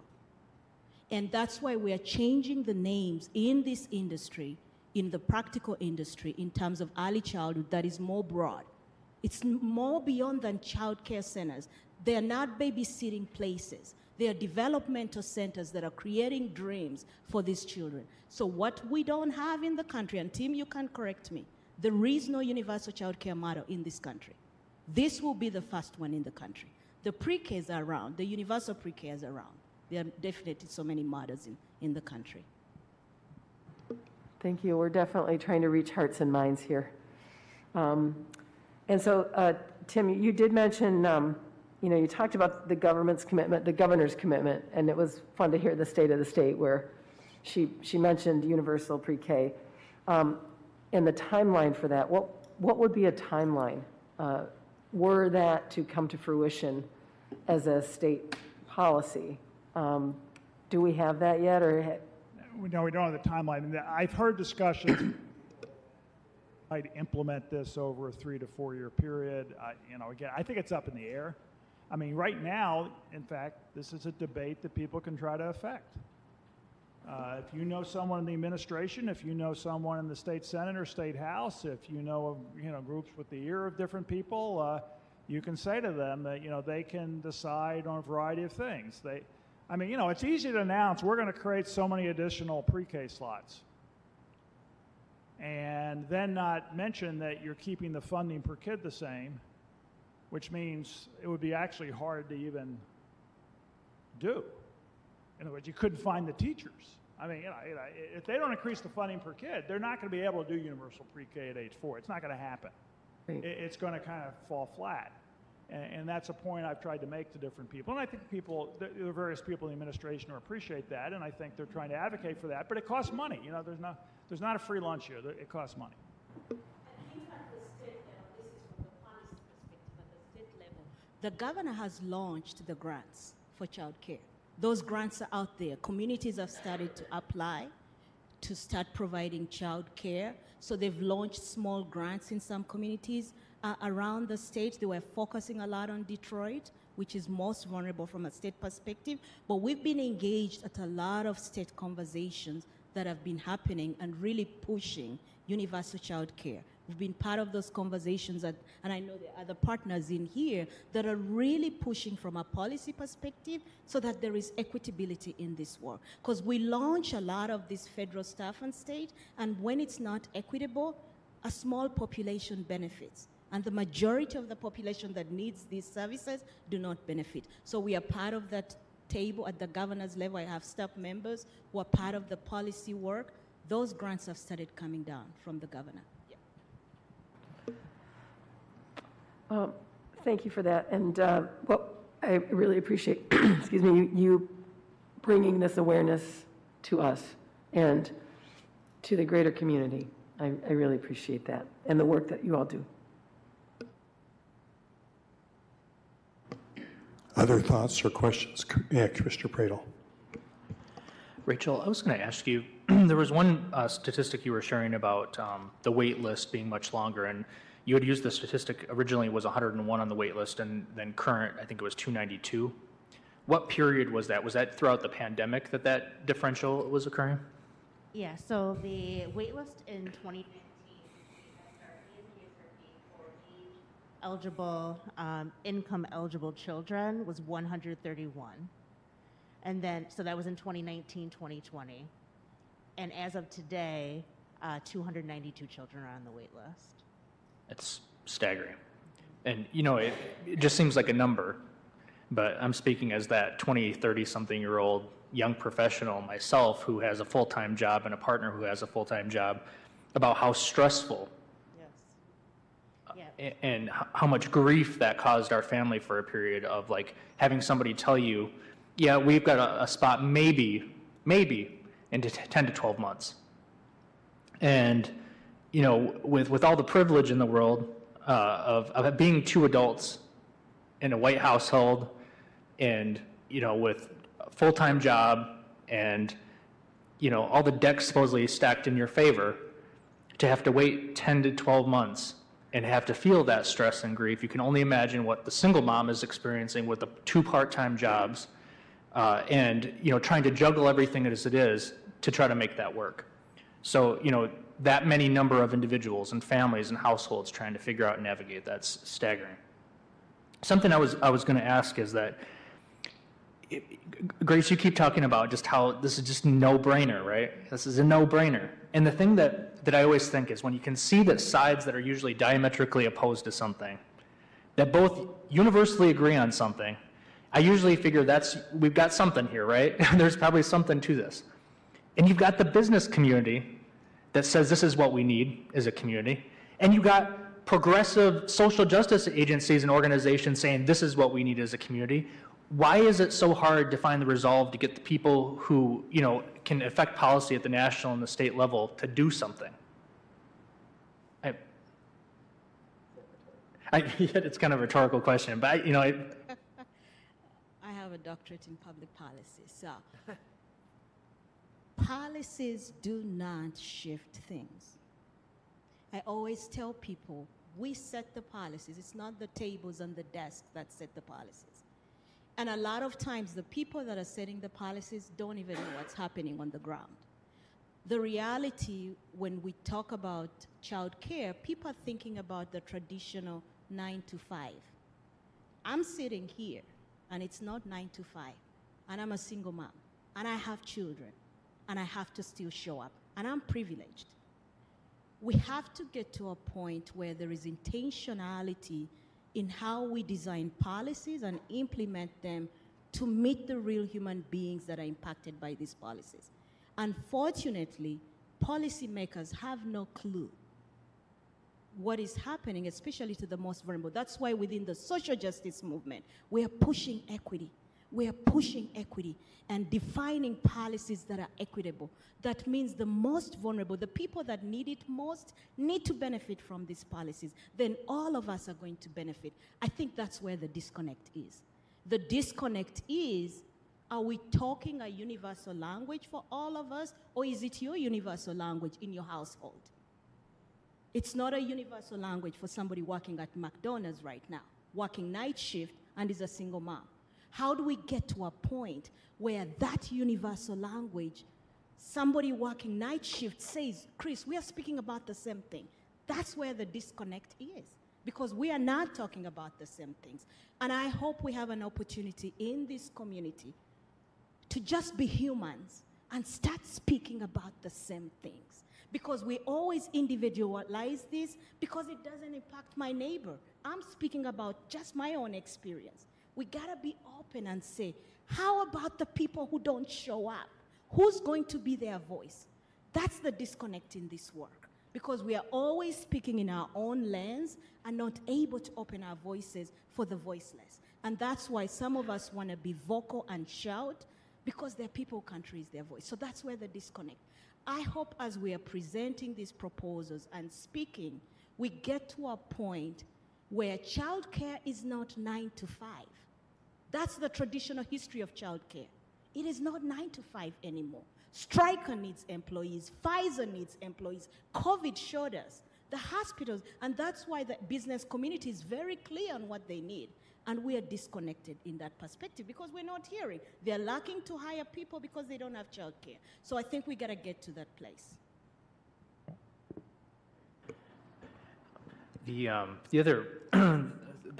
And that's why we are changing the names in this industry, in the practical industry, in terms of early childhood that is more broad. It's more beyond than child care centers. They are not babysitting places. They are developmental centers that are creating dreams for these children. So, what we don't have in the country, and Tim, you can correct me, there is no universal child care model in this country. This will be the first one in the country. The pre-Ks are around, the universal pre-K is around. There are definitely so many models in, in the country. Thank you. We're definitely trying to reach hearts and minds here. Um, and so, uh, Tim, you did mention, um, you know, you talked about the government's commitment, the governor's commitment, and it was fun to hear the state of the state where she, she mentioned universal pre-K. Um, and the timeline for that, what, what would be a timeline? Uh, were that to come to fruition as a state policy? Um, do we have that yet, or ha- No, we don't have the timeline. I've heard discussions might implement this over a three to four year period. I, you know, again, I think it's up in the air. I mean, right now, in fact, this is a debate that people can try to affect. Uh, if you know someone in the administration, if you know someone in the state senate or state house, if you know you know groups with the ear of different people, uh, you can say to them that you know they can decide on a variety of things. They, I mean, you know, it's easy to announce we're going to create so many additional pre-K slots, and then not mention that you're keeping the funding per kid the same, which means it would be actually hard to even do. In other words, you couldn't find the teachers. I mean, you know, you know, if they don't increase the funding per kid, they're not going to be able to do universal pre-K at age four. It's not going to happen. Right. It's going to kind of fall flat. And, and, that's a point I've tried to make to different people. And I think people, the, the various people in the administration appreciate that, and I think they're trying to advocate for that. But it costs money. You know, there's not, there's not a free lunch here. It costs money. The governor has launched the grants for child care. Those grants are out there. Communities have started to apply to start providing child care. So they've launched small grants in some communities. Uh, around the state. They were focusing a lot on Detroit, which is most vulnerable from a state perspective. But we've been engaged at a lot of state conversations that have been happening and really pushing universal child care. We've been part of those conversations, and, and I know there are other partners in here that are really pushing from a policy perspective so that there is equitability in this work. Because we launch a lot of this federal stuff and state, and when it's not equitable, a small population benefits. And the majority of the population that needs these services do not benefit. So we are part of that table at the governor's level. I have staff members who are part of the policy work. Those grants have started coming down from the governor. Um, Thank you for that. And, uh, well, I really appreciate, excuse me, you- you bringing this awareness to us and to the greater community. I I really appreciate that and the work that you all do. Other thoughts or questions? Yeah, Commissioner Praedel. Rachel, I was going to ask you, there was one uh, statistic you were sharing about um, the wait list being much longer, and you had used the statistic originally was 101 on the wait list, and then current, I think it was 292. What period was that? Was that throughout the pandemic that that differential was occurring? Yeah, so the wait list in 2019 eligible, um, income eligible children was 131. And then, so that was in 2019, 2020. And as of today, uh, 292 children are on the wait list. It's staggering. And, you know, it, it just seems like a number, but I'm speaking as that 20, 30 something year old young professional myself who has a full time job and a partner who has a full time job about how stressful and how much grief that caused our family for a period of like having somebody tell you, yeah, we've got a, a spot maybe, maybe in t- 10 to 12 months. And, you know, with, with all the privilege in the world uh, of, of being two adults in a white household and, you know, with a full-time job and, you know, all the decks supposedly stacked in your favor, to have to wait 10 to 12 months and have to feel that stress and grief, you can only imagine what the single mom is experiencing with the two part-time jobs uh, and you know trying to juggle everything as it is to try to make that work. So you know that many number of individuals and families and households trying to figure out and navigate that's staggering. Something I was I was going to ask is that Grace, you keep talking about just how this is just no brainer, right? This is a no brainer. And the thing that, that I always think is when you can see that sides that are usually diametrically opposed to something, that both universally agree on something, I usually figure that's, we've got something here, right? There's probably something to this. And you've got the business community that says this is what we need as a community. And you've got progressive social justice agencies and organizations saying this is what we need as a community why is it so hard to find the resolve to get the people who you know can affect policy at the national and the state level to do something I, I, it's kind of a rhetorical question but I, you know I, I have a doctorate in public policy, so policies do not shift things. I always tell people we set the policies, it's not the tables and the desks that set the policies. And a lot of times, the people that are setting the policies don't even know what's happening on the ground. The reality, when we talk about child care, people are thinking about the traditional nine to five. I'm sitting here, and it's not nine to five, and I'm a single mom, and I have children, and I have to still show up, and I'm privileged. We have to get to a point where there is intentionality in how we design policies and implement them to meet the real human beings that are impacted by these policies. Unfortunately, policymakers have no clue what is happening, especially to the most vulnerable. That's why within the social justice movement, we are pushing equity. We are pushing equity and defining policies that are equitable. That means the most vulnerable, the people that need it most, need to benefit from these policies. Then all of us are going to benefit. I think that's where the disconnect is. The disconnect is are we talking a universal language for all of us, or is it your universal language in your household? It's not a universal language for somebody working at McDonald's right now, working night shift and is a single mom. How do we get to a point where that universal language, somebody working night shift says, Chris, we are speaking about the same thing. That's where the disconnect is because we are not talking about the same things. And I hope we have an opportunity in this community to just be humans and start speaking about the same things. Because we always individualize this because it doesn't impact my neighbor. I'm speaking about just my own experience. We gotta be open and say, how about the people who don't show up? Who's going to be their voice? That's the disconnect in this work because we are always speaking in our own lens and not able to open our voices for the voiceless. And that's why some of us want to be vocal and shout because there are people who can't raise their voice. So that's where the disconnect. I hope as we are presenting these proposals and speaking, we get to a point where childcare is not nine to five. That's the traditional history of childcare. It is not nine to five anymore. Stryker needs employees, Pfizer needs employees, COVID showed us, the hospitals, and that's why the business community is very clear on what they need. And we are disconnected in that perspective because we're not hearing. They're lacking to hire people because they don't have childcare. So I think we got to get to that place. The, um, the other,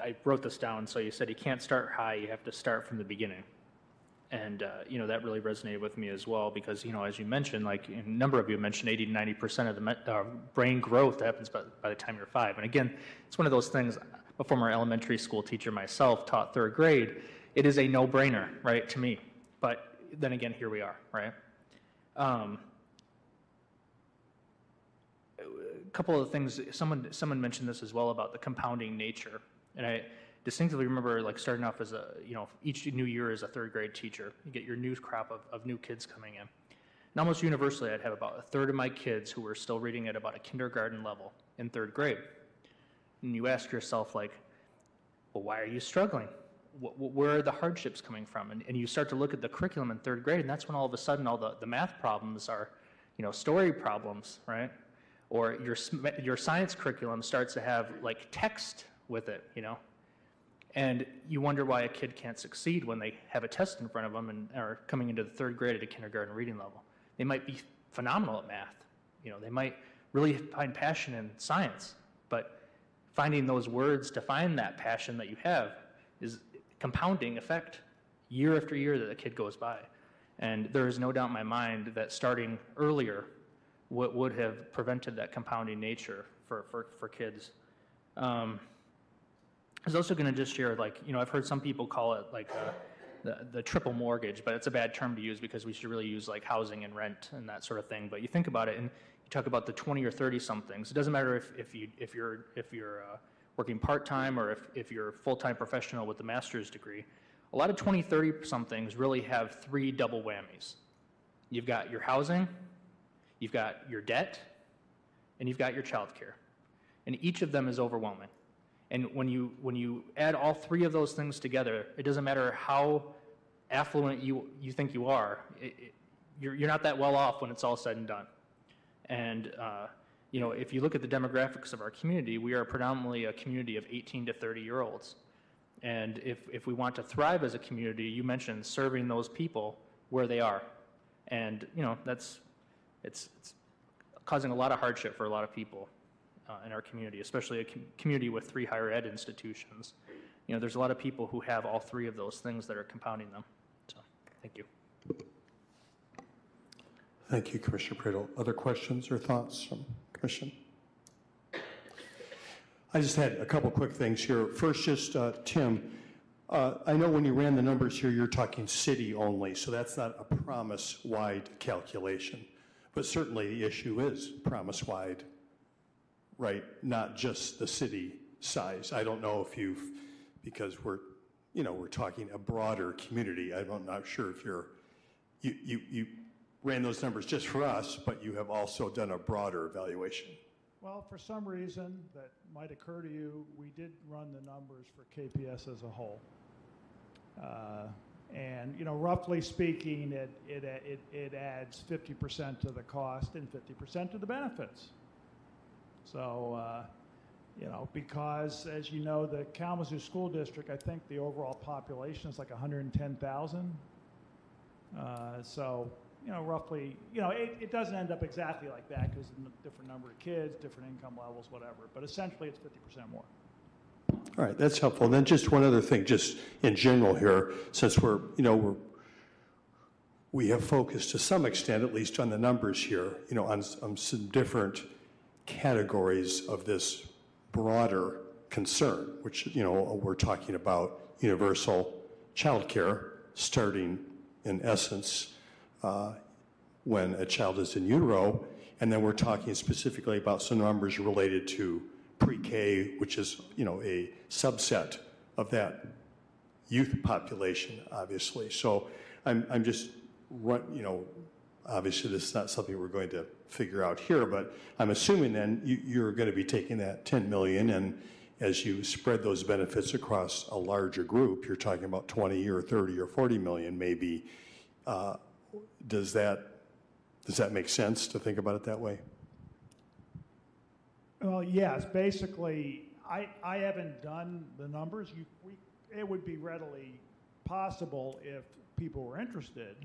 I wrote this down, so you said you can't start high, you have to start from the beginning. And, uh, you know, that really resonated with me as well because, you know, as you mentioned, like a number of you mentioned 80 to 90% of the me- uh, brain growth happens by, by the time you're five. And again, it's one of those things, a former elementary school teacher myself taught third grade. It is a no brainer, right, to me. But then again, here we are, right? Um, a couple of things, someone, someone mentioned this as well about the compounding nature. And I distinctly remember like starting off as a, you know, each new year as a third grade teacher, you get your new crop of, of new kids coming in. And almost universally, I'd have about a third of my kids who were still reading at about a kindergarten level in third grade. And you ask yourself, like, well, why are you struggling? Where are the hardships coming from? And, and you start to look at the curriculum in third grade, and that's when all of a sudden all the, the math problems are, you know, story problems, right? Or your, your science curriculum starts to have like text with it, you know? And you wonder why a kid can't succeed when they have a test in front of them and are coming into the third grade at a kindergarten reading level. They might be phenomenal at math. You know, they might really find passion in science, but finding those words to find that passion that you have is compounding effect year after year that a kid goes by. And there is no doubt in my mind that starting earlier would, would have prevented that compounding nature for, for, for kids. Um, I was also going to just share, like, you know, I've heard some people call it like uh, the, the triple mortgage, but it's a bad term to use because we should really use like housing and rent and that sort of thing. But you think about it, and you talk about the 20 or 30 somethings. It doesn't matter if, if you if you're if you're uh, working part time or if, if you're a full time professional with a master's degree. A lot of 20, 30 somethings really have three double whammies. You've got your housing, you've got your debt, and you've got your child care. And each of them is overwhelming. And when you, when you add all three of those things together, it doesn't matter how affluent you, you think you are, it, it, you're, you're not that well off when it's all said and done. And, uh, you know, if you look at the demographics of our community, we are predominantly a community of 18 to 30 year olds. And if, if we want to thrive as a community, you mentioned serving those people where they are. And, you know, that's, it's, it's causing a lot of hardship for a lot of people uh, in our community, especially a com- community with three higher ed institutions. You know, there's a lot of people who have all three of those things that are compounding them. So, thank you. Thank you, Commissioner Praedel. Other questions or thoughts from Commission? I just had a couple quick things here. First, just uh, Tim, uh, I know when you ran the numbers here, you're talking city only, so that's not a promise-wide calculation. But certainly the issue is promise-wide, right? Not just the city size. I don't know if you've, because we're, you know, we're talking a broader community. I'm not sure if you're, you, you, you ran those numbers just for us, but you have also done a broader evaluation. Well, for some reason that might occur to you, we did run the numbers for KPS as a whole. Uh, and, you know, roughly speaking, it, it, it, it adds 50% to the cost and 50% to the benefits. So, uh, you know, because as you know, the Kalamazoo School District, I think the overall population is like 110,000. Uh, so, you know, roughly, you know, it, it doesn't end up exactly like that because different number of kids, different income levels, whatever. But essentially, it's 50% more. All right, that's helpful. And then just one other thing, just in general here, since we're, you know, we're, we have focused to some extent, at least on the numbers here, you know, on, on some different categories of this broader concern, which, you know, we're talking about universal child care starting in essence uh, when a child is in utero. And then we're talking specifically about some numbers related to pre-K, which is, you know, a subset of that youth population, obviously. So I'm, I'm just, you know, obviously this is not something we're going to figure out here, but I'm assuming then you, you're going to be taking that 10 million and as you spread those benefits across a larger group, you're talking about 20 or 30 or 40 million maybe. Uh, does that does that make sense to think about it that way? Well, yes, basically, I, I haven't done the numbers. You, we, it would be readily possible if people were interested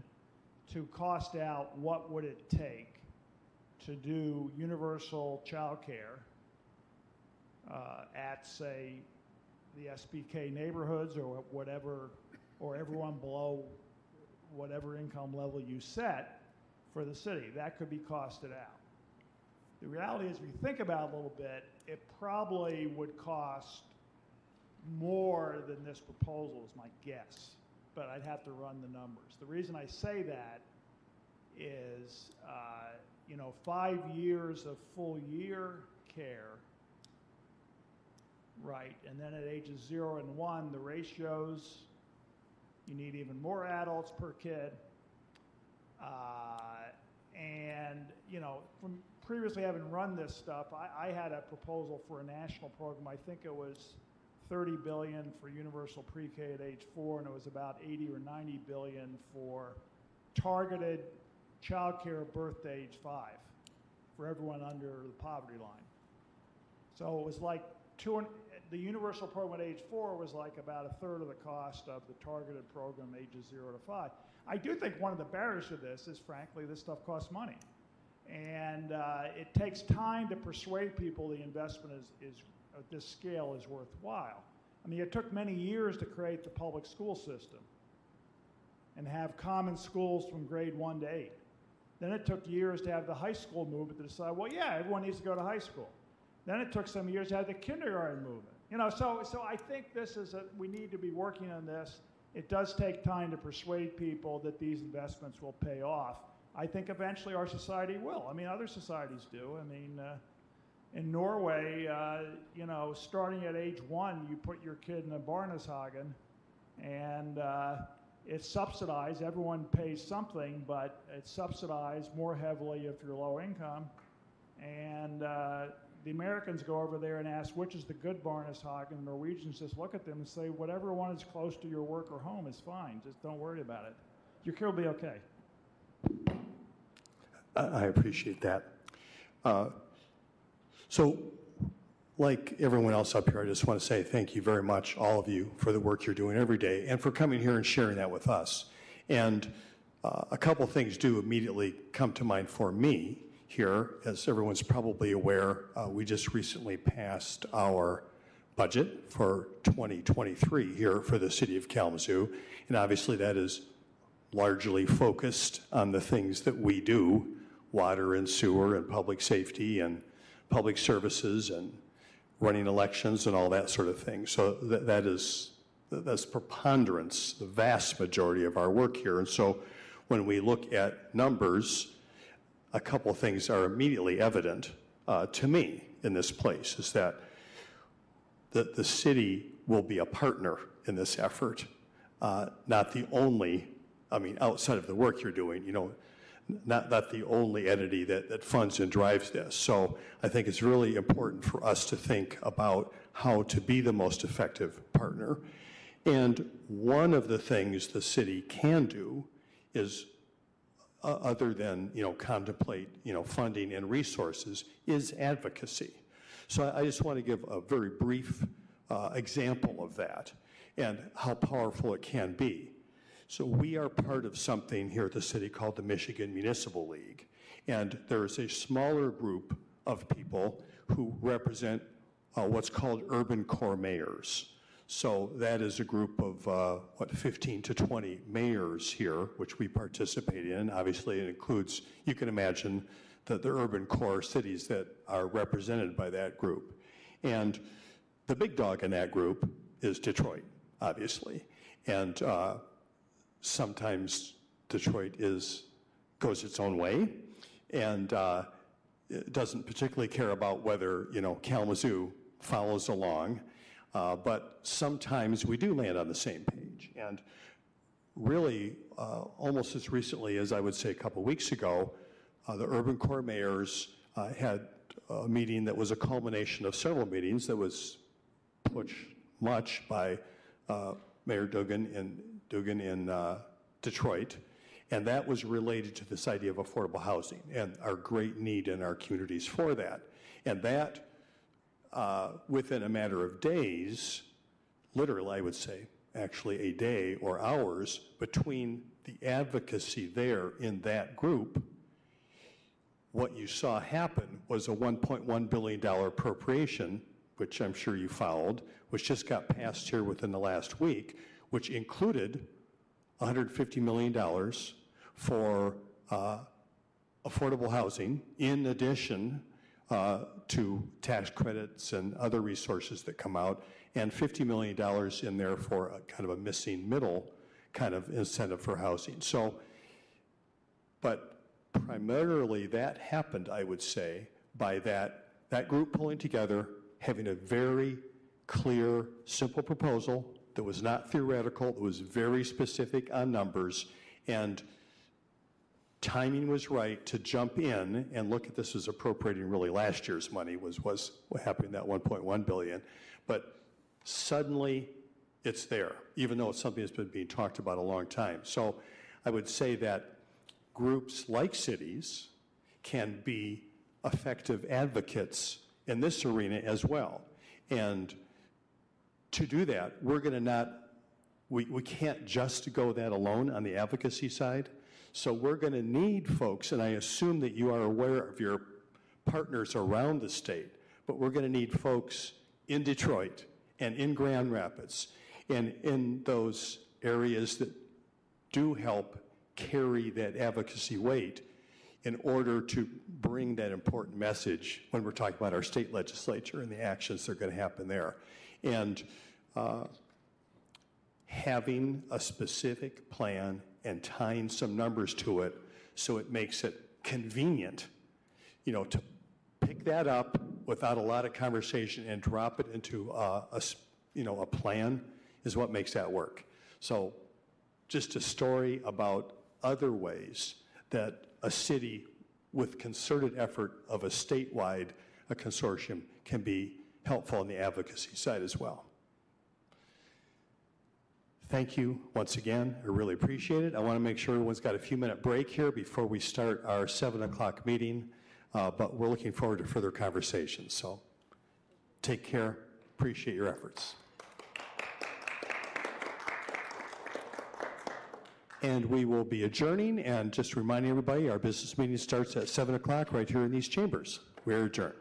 to cost out what would it take to do universal child care uh, at, say, the SBK neighborhoods or whatever, or everyone below whatever income level you set for the city. That could be costed out. The reality is, if you think about it a little bit, it probably would cost more than this proposal, is my guess. But I'd have to run the numbers. The reason I say that is, uh, you know, five years of full year care, right? And then at ages zero and one, the ratios, you need even more adults per kid. Uh, and, you know, from previously having run this stuff, I, I had a proposal for a national program. I think it was 30 billion for universal pre-K at age four, and it was about 80 or 90 billion for targeted child care birth to age five for everyone under the poverty line. So it was like two, the universal program at age four was like about a third of the cost of the targeted program ages zero to five. I do think one of the barriers to this is, frankly, this stuff costs money. And uh, it takes time to persuade people the investment is, is at this scale is worthwhile. I mean, it took many years to create the public school system and have common schools from grade one to eight. Then it took years to have the high school movement to decide, well, yeah, everyone needs to go to high school. Then it took some years to have the kindergarten movement. You know, so, so I think this is a, we need to be working on this. It does take time to persuade people that these investments will pay off. I think eventually our society will. I mean, other societies do. I mean, uh, in Norway, uh, you know, starting at age one, you put your kid in a Barnehagen, and uh, it's subsidized. Everyone pays something, but it's subsidized more heavily if you're low income. And uh, the Americans go over there and ask, which is the good Barnehagen? The Norwegians just look at them and say, whatever one is close to your work or home is fine. Just don't worry about it. Your kid will be okay. I appreciate that. Uh, so, like everyone else up here, I just want to say thank you very much, all of you, for the work you're doing every day and for coming here and sharing that with us. And uh, a couple things do immediately come to mind for me here. As everyone's probably aware, uh, we just recently passed our budget for 2023 here for the city of Kalamazoo. And obviously, that is largely focused on the things that we do water and sewer and public safety and public services and running elections and all that sort of thing. So that, that is that's preponderance, the vast majority of our work here. And so when we look at numbers, a couple of things are immediately evident uh, to me in this place is that the, the city will be a partner in this effort, uh, not the only, I mean, outside of the work you're doing, you know, not, not the only entity that, that funds and drives this. So I think it's really important for us to think about how to be the most effective partner. And one of the things the city can do is, uh, other than you know contemplate you know funding and resources, is advocacy. So I, I just want to give a very brief uh, example of that and how powerful it can be. So we are part of something here at the city called the Michigan Municipal League. And there is a smaller group of people who represent uh, what's called urban core mayors. So that is a group of, uh, what, 15 to 20 mayors here, which we participate in. Obviously, it includes, you can imagine, the, the urban core cities that are represented by that group. And the big dog in that group is Detroit, obviously. And uh, sometimes Detroit is, goes its own way and uh, doesn't particularly care about whether, you know, Kalamazoo follows along. Uh, but sometimes we do land on the same page. And really, uh, almost as recently as I would say a couple weeks ago, uh, the urban core mayors uh, had a meeting that was a culmination of several meetings that was pushed much by uh, Mayor Duggan in, Duggan in uh, Detroit. And that was related to this idea of affordable housing and our great need in our communities for that. And that, uh, within a matter of days, literally, I would say, actually a day or hours between the advocacy there in that group, what you saw happen was a $1.1 billion appropriation, which I'm sure you followed, which just got passed here within the last week, which included $150 million for uh, affordable housing in addition uh, to tax credits and other resources that come out, and $50 million in there for a kind of a missing middle kind of incentive for housing. So, but primarily that happened, I would say, by that, that group pulling together, having a very clear, simple proposal that was not theoretical, that was very specific on numbers, and timing was right to jump in and look at this as appropriating really last year's money was, was what happened that 1.1 billion. But suddenly it's there, even though it's something that's been being talked about a long time. So I would say that groups like cities can be effective advocates in this arena as well. And to do that, we're going to not, we, we can't just go that alone on the advocacy side. So we're going to need folks, and I assume that you are aware of your partners around the state, but we're going to need folks in Detroit and in Grand Rapids and in those areas that do help carry that advocacy weight in order to bring that important message when we're talking about our state legislature and the actions that are going to happen there. And uh, having a specific plan and tying some numbers to it so it makes it convenient, you know, to pick that up without a lot of conversation and drop it into a, you know, a plan is what makes that work. So just a story about other ways that a city with concerted effort of a statewide a consortium can be helpful on the advocacy side as well. Thank you once again. I really appreciate it. I want to make sure everyone's got a few minute break here before we start our 7 o'clock meeting, uh, but we're looking forward to further conversations. So take care. Appreciate your efforts. And we will be adjourning and just reminding everybody our business meeting starts at 7 o'clock right here in these chambers. We're adjourned.